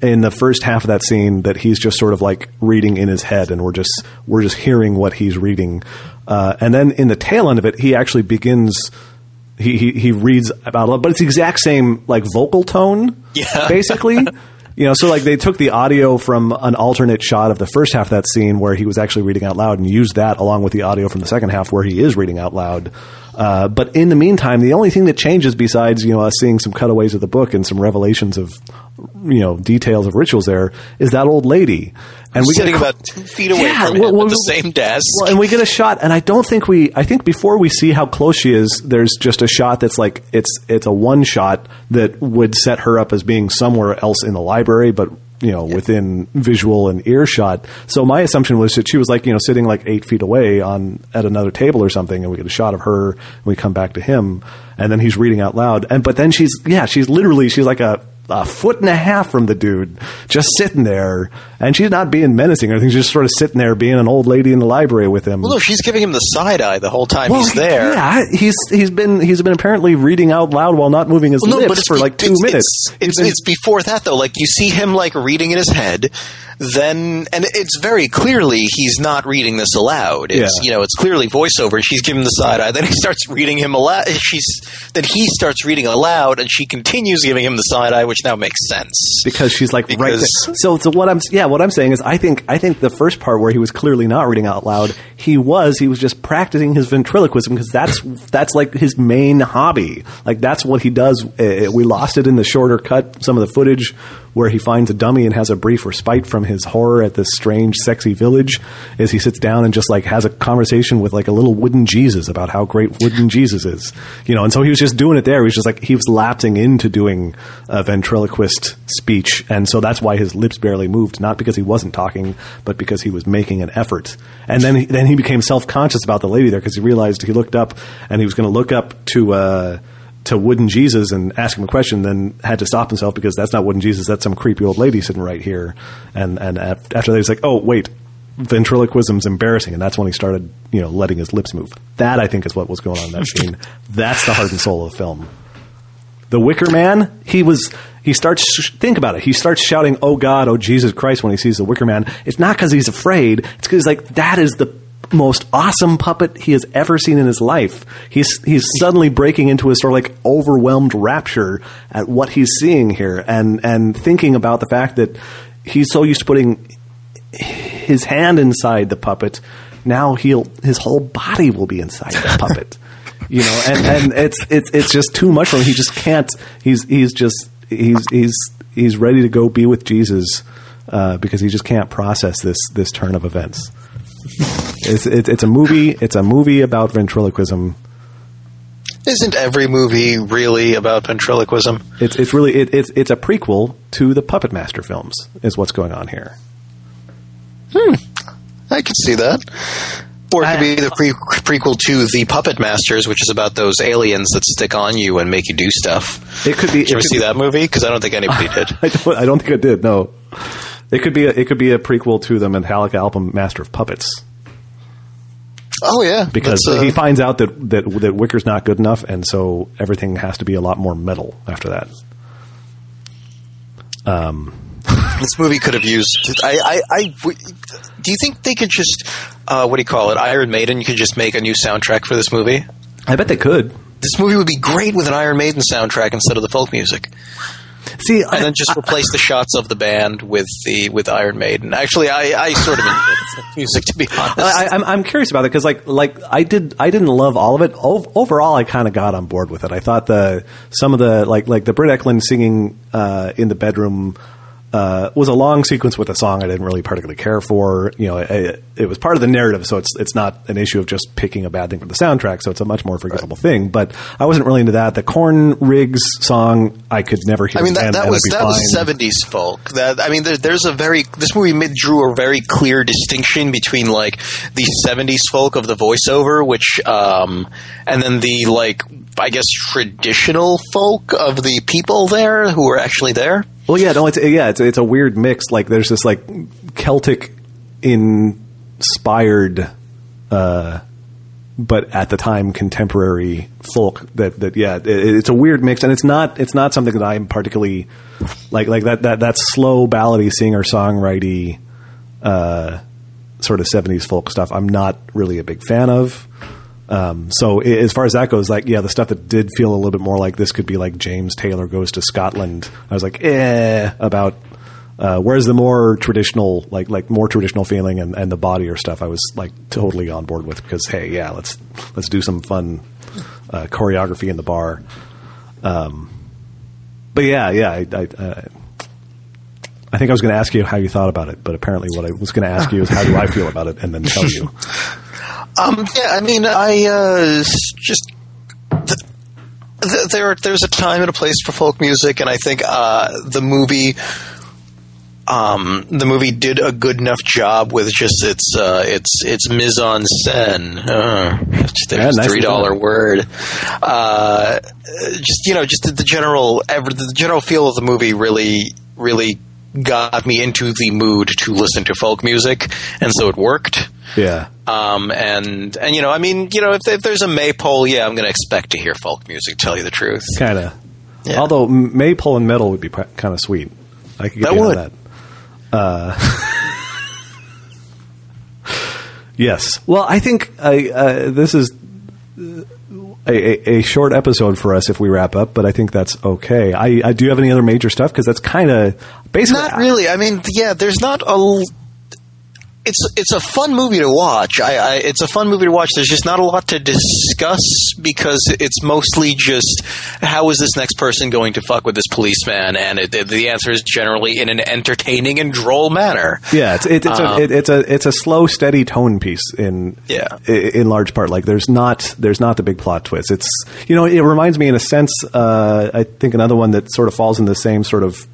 in the first half of that scene that he's just sort of like reading in his head, and we're just we're just hearing what he's reading. Uh, and then in the tail end of it, he actually begins he, he he reads about but it's the exact same like vocal tone, Yeah. basically. You know, so like they took the audio from an alternate shot of the first half of that scene where he was actually reading out loud and used that along with the audio from the second half where he is reading out loud. Uh, but in the meantime, the only thing that changes besides you know us seeing some cutaways of the book and some revelations of you know details of rituals there is that old lady, and we Sitting get a, about two feet away Yeah, from him well, well, at the same desk. well, and we get a shot, and I don't think we. I think before we see how close she is, there's just a shot that's like it's it's a one shot that would set her up as being somewhere else in the library, but you know within visual and earshot. So my assumption was that she was like you know sitting like eight feet away on at another table or something, and we get a shot of her, and we come back to him, and then he's reading out loud, and but then she's yeah she's literally she's like a a foot and a half from the dude, just sitting there, and she's not being menacing or anything. She's just sort of sitting there, being an old lady in the library with him. well, no, she's giving him the side eye the whole time Well, he's there. Yeah, he's he's been he's been apparently reading out loud while not moving his Well, lips for be- like two it's, minutes. It's, it's, been- it's before that though. Like you see him like reading in his head, then and it's very clearly he's not reading this aloud. It's Yeah. you know it's clearly voiceover. She's giving him the side eye. Then he starts reading him aloud. She's then he starts reading aloud, and she continues giving him the side eye, which now makes sense. because she's like right there. So, so what I'm yeah, what I'm saying is, I think I think the first part where he was clearly not reading out loud, he was he was just practicing his ventriloquism because that's that's like his main hobby. Like that's what he does. Uh, we lost it in the shorter cut, some of the footage where he finds a dummy and has a brief respite from his horror at this strange, sexy village. Is he sits down and just like has a conversation with like a little wooden Jesus about how great wooden Jesus is, you know? And so he was just doing it there. He was just like he was lapsing into doing a ventriloquist speech, and so that's why his lips barely moved, not because he wasn't talking, but because he was making an effort. And then he, then he became self conscious about the lady there because he realized he looked up and he was going to look up to. Uh, to Wooden Jesus and ask him a question, then had to stop himself because that's not Wooden Jesus. That's some creepy old lady sitting right here. And and after that, he's like, oh wait, ventriloquism's embarrassing, and that's when he started, you know, letting his lips move. That I think is what was going on in that scene. That's the heart and soul of the film. The Wicker Man, he was. He starts. Think about it. He starts shouting, "Oh God, oh Jesus Christ!" when he sees the Wicker Man. It's not because he's afraid. It's because like that is the most awesome puppet he has ever seen in his life. He's he's suddenly breaking into a sort of like overwhelmed rapture at what he's seeing here, and and thinking about the fact that he's so used to putting his hand inside the puppet. Now he'll his whole body will be inside the puppet. You know, and, and it's it's it's just too much for him. He just can't. He's he's just he's he's he's ready to go be with Jesus uh, because he just can't process this this turn of events. It's, it's it's a movie. It's a movie about ventriloquism. Isn't every movie really about ventriloquism? It's it's really it, it's it's a prequel to the Puppet Master films. Is what's going on here. Hmm. I can see that. Or it could be the pre- prequel to The Puppet Masters, which is about those aliens that stick on you and make you do stuff. It could be. Did you ever could see be- that movie? Because I don't think anybody did. I don't, I don't think it did. No, it could be a, it could be a prequel to the Metallica album Master of Puppets Oh yeah, because uh, he finds out that, that that Wicker's not good enough, and so everything has to be a lot more metal after that. this movie could have used. I. I. do you think they could just uh, what do you call it? Iron Maiden you could just make a new soundtrack for this movie. I bet they could. This movie would be great with an Iron Maiden soundtrack instead of the folk music, See, and then just replace the shots of the band with the with Iron Maiden. Actually, I, I sort of enjoy the music to be honest. I, I'm, I'm curious about it because like like I did I didn't love all of it. O- overall, I kind of got on board with it. I thought the some of the like like the Britt Ekland singing uh, in the bedroom uh, was a long sequence with a song I didn't really particularly care for. You know, it, it was part of the narrative, so it's it's not an issue of just picking a bad thing from the soundtrack. So it's a much more forgivable thing. But I wasn't really into that. The Corn Rigs song I could never hear. I mean that, that was that was seventies folk. That I mean, there, there's a very this movie drew a very clear distinction between like the seventies folk of the voiceover, which um, and then the like I guess traditional folk of the people there who were actually there. Well, yeah, no, it's yeah, it's it's a weird mix. Like there's this like Celtic inspired, uh, but at the time contemporary folk that that yeah, it, it's a weird mix, and it's not it's not something that I'm particularly like like that that that slow ballady singer songwriting uh, sort of 70s folk stuff. I'm not really a big fan of. Um, so as far as that goes, like yeah, the stuff that did feel a little bit more like this could be like James Taylor goes to Scotland. I was like, eh, about Uh, whereas the more traditional, like like more traditional feeling and, and the body or stuff, I was like totally on board with because hey, yeah, let's let's do some fun uh, choreography in the bar. Um, but yeah, yeah, I, I, uh, I think I was going to ask you how you thought about it, but apparently what I was going to ask you is how do I feel about it, and then tell you. Um, yeah, I mean, I uh, just th- th- there there's a time and a place for folk music, and I think uh, the movie. Um, the movie did a good enough job with just its uh, its its mise en scène. Uh, there's Yeah, three dollar word. Uh, just you know, just the, the general ever the general feel of the movie really really got me into the mood to listen to folk music, and so it worked. Yeah, Um, and and you know, I mean, you know, if, if there's a maypole, yeah, I'm going to expect to hear folk music. Tell you the truth, kind of. Yeah. Although maypole and metal would be kind of sweet. I could get That would. that. Uh, yes. Well, I think I, uh, this is uh, a, a, a short episode for us if we wrap up, but I think that's okay. I, I do you have any other major stuff because that's kind of basically not really. I mean, yeah, there's not a. It's it's a fun movie to watch. I, I it's a fun movie to watch. There's just not a lot to discuss because it's mostly just how is this next person going to fuck with this policeman, and it, it- the answer is generally in an entertaining and droll manner. Yeah, it's it, it's Um, a it, it's a it's a slow, steady tone piece in Yeah. in large part. Like there's not there's not the big plot twist. It's you know it reminds me in a sense. Uh, I think another one that sort of falls in the same sort of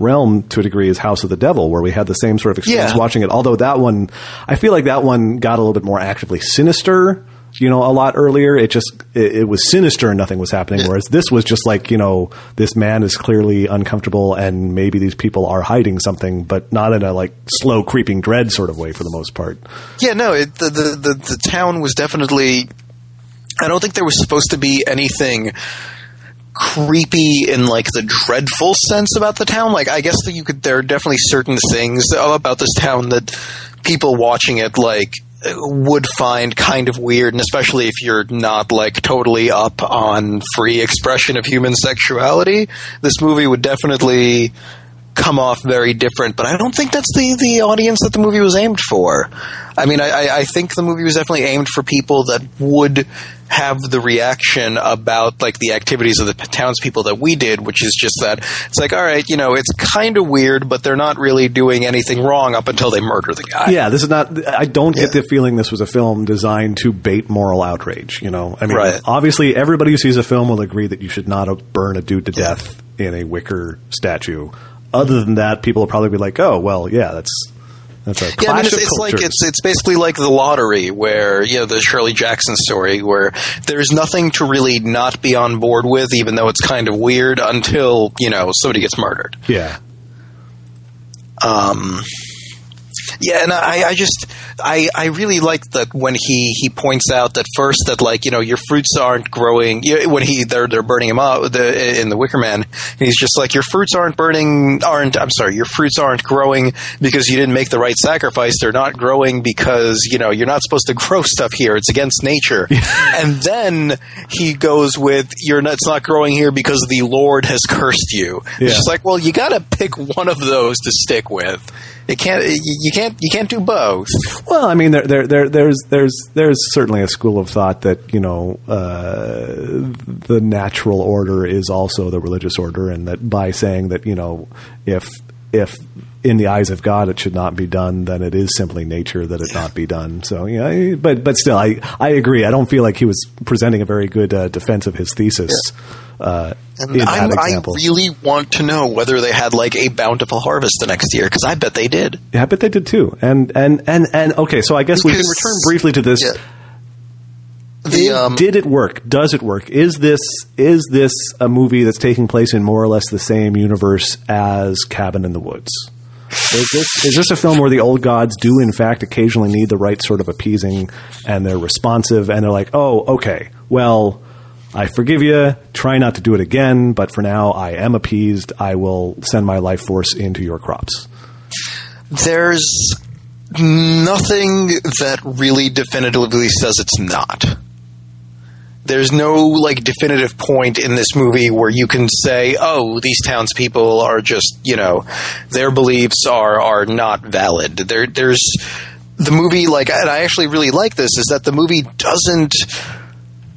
realm to a degree is House of the Devil, where we had the same sort of experience Yeah. watching it. Although that one, I feel like that one got a little bit more actively sinister. You know, a lot earlier, it just it, it was sinister and nothing was happening. Whereas this was just like you know, this man is clearly uncomfortable, and maybe these people are hiding something, but not in a like slow creeping dread sort of way for the most part. Yeah, no, it, the, the the the town was definitely. I don't think there was supposed to be anything creepy in like the dreadful sense about the town. Like, I guess that you could. There are definitely certain things about this town that people watching it like would find kind of weird, and especially if you're not like totally up on free expression of human sexuality, this movie would definitely come off very different. But I don't think that's the the audience that the movie was aimed for. I mean, I, I- think the movie was definitely aimed for people that would have the reaction about like the activities of the townspeople that we did, which is just that it's like, all right, you know, it's kind of weird, but they're not really doing anything wrong up until they murder the guy. Yeah, this is not. I don't get Yeah. the feeling this was a film designed to bait moral outrage. You know, I mean, Right. obviously, everybody who sees a film will agree that you should not burn a dude to death in a wicker statue. Other than that, people will probably be like, "Oh, well, yeah, that's that's a clash Yeah, I mean, it's, it's like it's it's basically like the lottery, where you know the Shirley Jackson story, where there's nothing to really not be on board with, even though it's kind of weird until you know somebody gets murdered. yeah, Um, yeah, and I, I just I, I really like that when he, he points out that first that like you know your fruits aren't growing. When he they're they're burning him up the, in the Wicker Man he's just like your fruits aren't burning aren't I'm sorry your fruits aren't growing because you didn't make the right sacrifice. They're not growing because you know you're not supposed to grow stuff here. It's against nature. And then he goes with you're not, it's not growing here because the Lord has cursed you. Yeah. it's just like well you got to pick one of those to stick with it can't you, can't you can't do both. Well, I mean, there, there, there, there's, there's, there's certainly a school of thought that you know uh, the natural order is also the religious order, and that by saying that you know if if in the eyes of God it should not be done, then it is simply nature that it not be done. So yeah, but but still, I I agree. I don't feel like he was presenting a very good uh, defense of his thesis. Uh, in And I really want to know whether they had like a bountiful harvest the next year because I bet they did. yeah, I bet they did too. And and and and okay, so I guess we can return briefly to this. Yeah. The Did- um, did it work? Does it work? Is this is this a movie that's taking place in more or less the same universe as Cabin in the Woods? Is this is this a film where the old gods do in fact occasionally need the right sort of appeasing, and they're responsive, and they're like, oh, okay, well, I forgive you. Try not to do it again, but for now, I am appeased. I will send my life force into your crops. there's nothing that really definitively says it's not. There's no like definitive point in this movie where you can say, "Oh, these townspeople are just you know their beliefs are are not valid." There, there's the movie like, and I actually really like this is that the movie doesn't.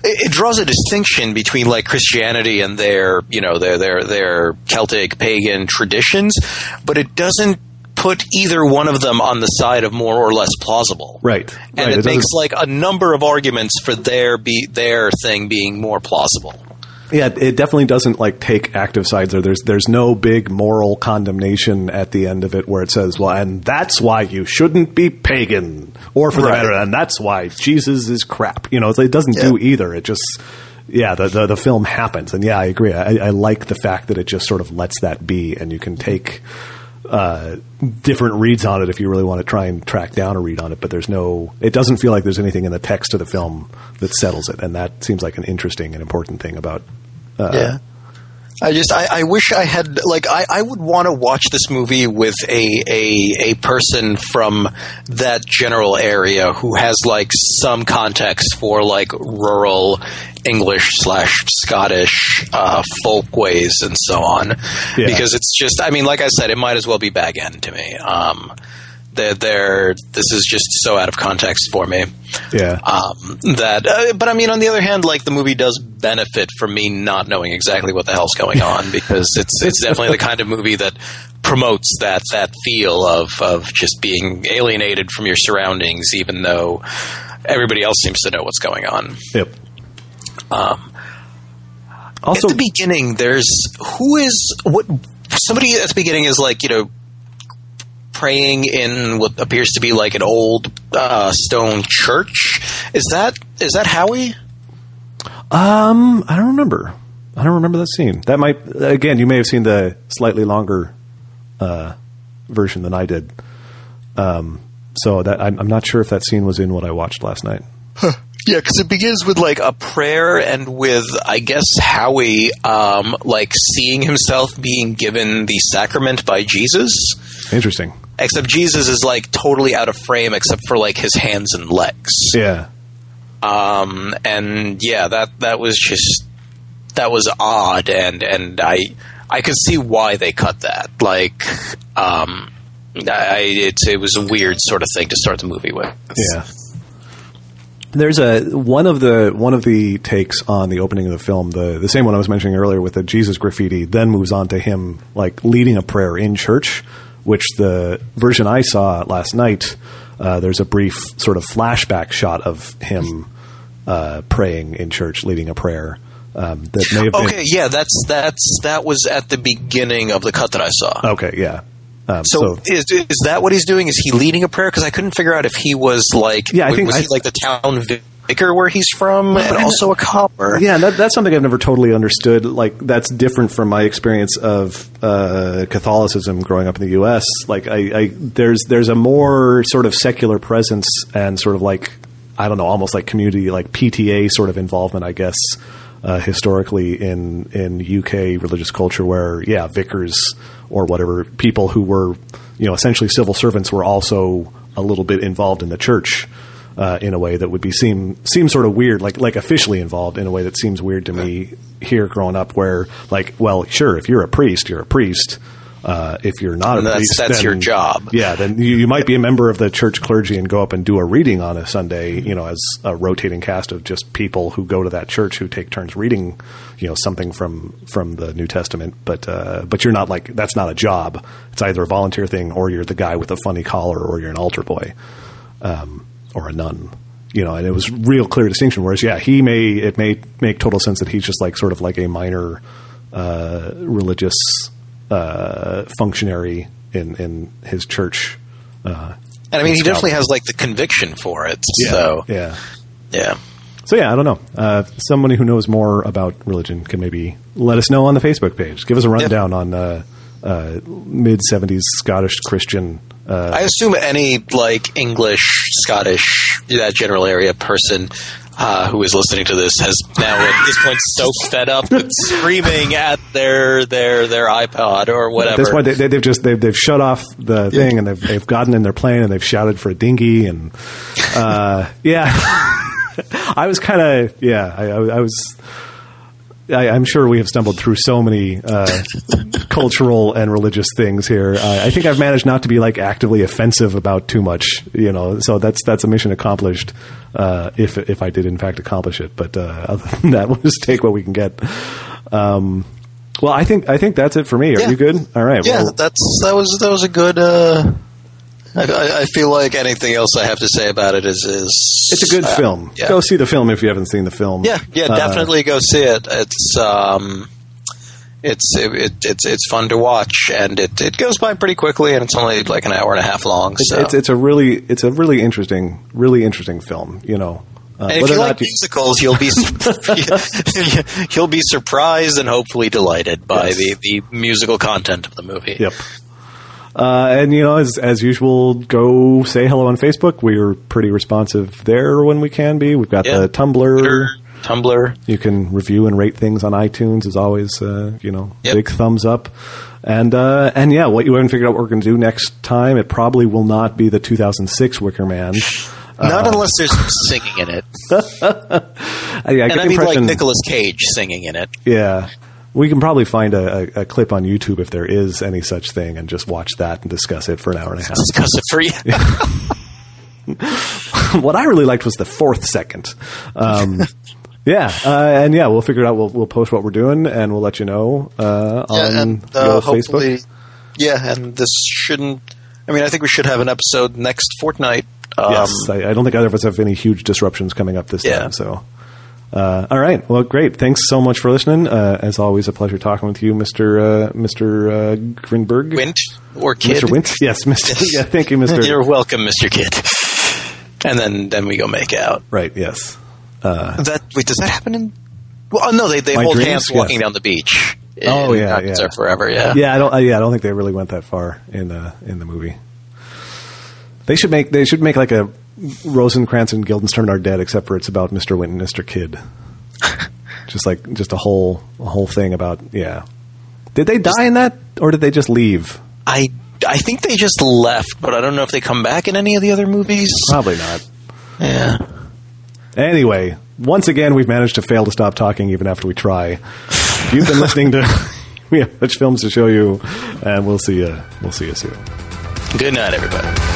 It, it draws a distinction between like Christianity and their you know their their their Celtic pagan traditions, but it doesn't put either one of them on the side of more or less plausible. Right. And right. it, It makes like a number of arguments for their be their thing being more plausible. Yeah, it definitely doesn't like take active sides. Or there's there's no big moral condemnation at the end of it where it says, "Well, and that's why you shouldn't be pagan," or for the Right. matter, and that's why Jesus is crap. You know, it doesn't Yeah. do either. It just yeah, the, the the film happens, and yeah, I agree. I, I like the fact that it just sort of lets that be, and you can take uh, different reads on it if you really want to try and track down a read on it. But there's no, it doesn't feel like there's anything in the text of the film that settles it, and that seems like an interesting and important thing about. Uh, yeah. I just I, I wish I had like I, I would want to watch this movie with a, a a person from that general area who has like some context for like rural English slash Scottish uh, folkways and so on Yeah. because it's just I mean like I said it might as well be bag end to me um they're, they're this is just so out of context for me Yeah. um, that. Uh, but I mean, on the other hand, like the movie does benefit from me not knowing exactly what the hell's going on because it's it's definitely the kind of movie that promotes that that feel of of just being alienated from your surroundings, even though everybody else seems to know what's going on. Yep. Um, Also, at the beginning, there's who is what somebody at the beginning is like you know praying in what appears to be like an old uh, stone church. Is that is that Howie? um, I don't remember. I don't remember that scene. That might again. You may have seen the slightly longer uh, version than I did. Um, so that I'm, I'm not sure if that scene was in what I watched last night. Yeah, because it begins with like a prayer and with I guess Howie um, like seeing himself being given the sacrament by Jesus. Interesting. Except Jesus is like totally out of frame, except for like his hands and legs. Yeah. um, and yeah, that that was just that was odd, and and I I could see why they cut that. Like, um, I it it was a weird sort of thing to start the movie with. Yeah. There's a one of the one of the takes on the opening of the film, the the same one I was mentioning earlier with the Jesus graffiti, then moves on to him like leading a prayer in church, which the version I saw last night, uh, there's a brief sort of flashback shot of him uh, praying in church, leading a prayer. Um, that may have been Okay, yeah, that's that's that was at the beginning of the cut that I saw. okay, yeah. Um, So, so is is that what he's doing? Is he leading a prayer? Because I couldn't figure out if he was like, Yeah, I was, think was I- he like the town vicar where he's from, and also a copper. Yeah, that, that's something I've never totally understood. Like that's different from my experience of uh, Catholicism growing up in the U.S. Like I, I there's there's a more sort of secular presence and sort of like I don't know, almost like community like PTA sort of involvement, I guess. Uh, historically in in UK religious culture, where yeah, vicars or whatever people who were you know essentially civil servants were also a little bit involved in the church uh, in a way that would be seem seem sort of weird, like like officially involved in a way that seems weird to me here growing up. Where like, well, sure, if you're a priest, you're a priest. Uh, if you're not a That's- priest, that's then- your job. Yeah, then you, you might be a member of the church clergy and go up and do a reading on a Sunday. You know, as a rotating cast of just people who go to that church who take turns reading, you know, something from from the New Testament. But uh, but you're not like that's not a job. It's either a volunteer thing or you're the guy with a funny collar or you're an altar boy um, or a nun. You know, and it was real clear distinction. Whereas, yeah, he may it may make total sense that he's just like sort of like a minor uh, religious uh, functionary in in his church. Uh, And I mean, he definitely has like the conviction for it. So yeah. yeah. So yeah, I don't know. Uh, somebody who knows more about religion can maybe let us know on the Facebook page. Give us a rundown on uh, uh, mid '70s Scottish Christian. Uh, I assume any like English, Scottish, that general area person uh, who is listening to this has now at this point so fed up with screaming at their their their iPod or At whatever. this point, they, they've just they've, they've shut off the thing and they've they've gotten in their plane and they've shouted for a dinghy and uh, yeah. I was kind of yeah. I, I, I was. I, I'm sure we have stumbled through so many uh, cultural and religious things here. Uh, I think I've managed not to be like actively offensive about too much, you know. So that's that's a mission accomplished. Uh, if if I did in fact accomplish it, but uh, other than that, we'll just take what we can get. Um, well, I think I think that's it for me. Are Yeah. you good? All right. Yeah, well, that's that was that was a good. I, I feel like anything else I have to say about it is is it's a good uh, film. Yeah, Go see the film if you haven't seen the film. yeah, yeah. Uh, Definitely go see it. It's um, it's it, it, it's it's fun to watch, and it, it goes by pretty quickly, and it's only like an hour and a half long. So. it's it's a really it's a really interesting really interesting film. You know, uh, and if whether you like musicals, you'll be you'll be surprised and hopefully delighted by Yes. the, the musical content of the movie. Yep. Uh, and you know, as as usual, go say hello on Facebook. We're pretty responsive there when we can be. We've got Yeah. the Tumblr. Twitter, Tumblr. You can review and rate things on iTunes. As always, uh, you know, Yep. big thumbs up. And uh, and yeah, what you haven't figured out what we're going to do next time. It probably will not be the 2006 Wicker Man. Not unless there's singing in it. I, I And get I the mean like Nicolas Cage singing in it. Yeah. We can probably find a, a, a clip on YouTube if there is any such thing and just watch that and discuss it for an hour and a half. Discuss it for you. what I really liked was the fourth second. Um, yeah, uh, and yeah, we'll figure it out. We'll, we'll post what we're doing and we'll let you know uh, on Yeah, and uh, Facebook. yeah, and this shouldn't. I mean, I think we should have an episode next fortnight. Um, yes, I, I don't think either of us have any huge disruptions coming up this Yeah. time. So, uh, all right, well, great. Thanks so much for listening. Uh, as always, a pleasure talking with you, Mister uh, Mister uh, Grinberg. Wint or Kidd. Mr. Wint? Yes, Mr. yeah, thank you, Mr. You're welcome, Mr. Kidd. And then then we go make out. Right, yes. That wait, does that happen in? Well, no, they they hold Dreams? hands walking Yes. down the beach. Oh, yeah, yeah. Forever. Yeah. Yeah, I don't. Uh, yeah, I don't think they really went that far in the in the movie. They should make they should make like a Rosencrantz and Guildenstern are dead, except for it's about Mister Wint and Mister Kidd. just like just a whole a whole thing about yeah. Did they die in that, or did they just leave? I I think they just left, but I don't know if they come back in any of the other movies. Probably not. Yeah. Anyway, once again, we've managed to fail to stop talking even after we try. You've been listening to we have Much films to show you, and we'll see you. We'll see you soon. Good night, everybody.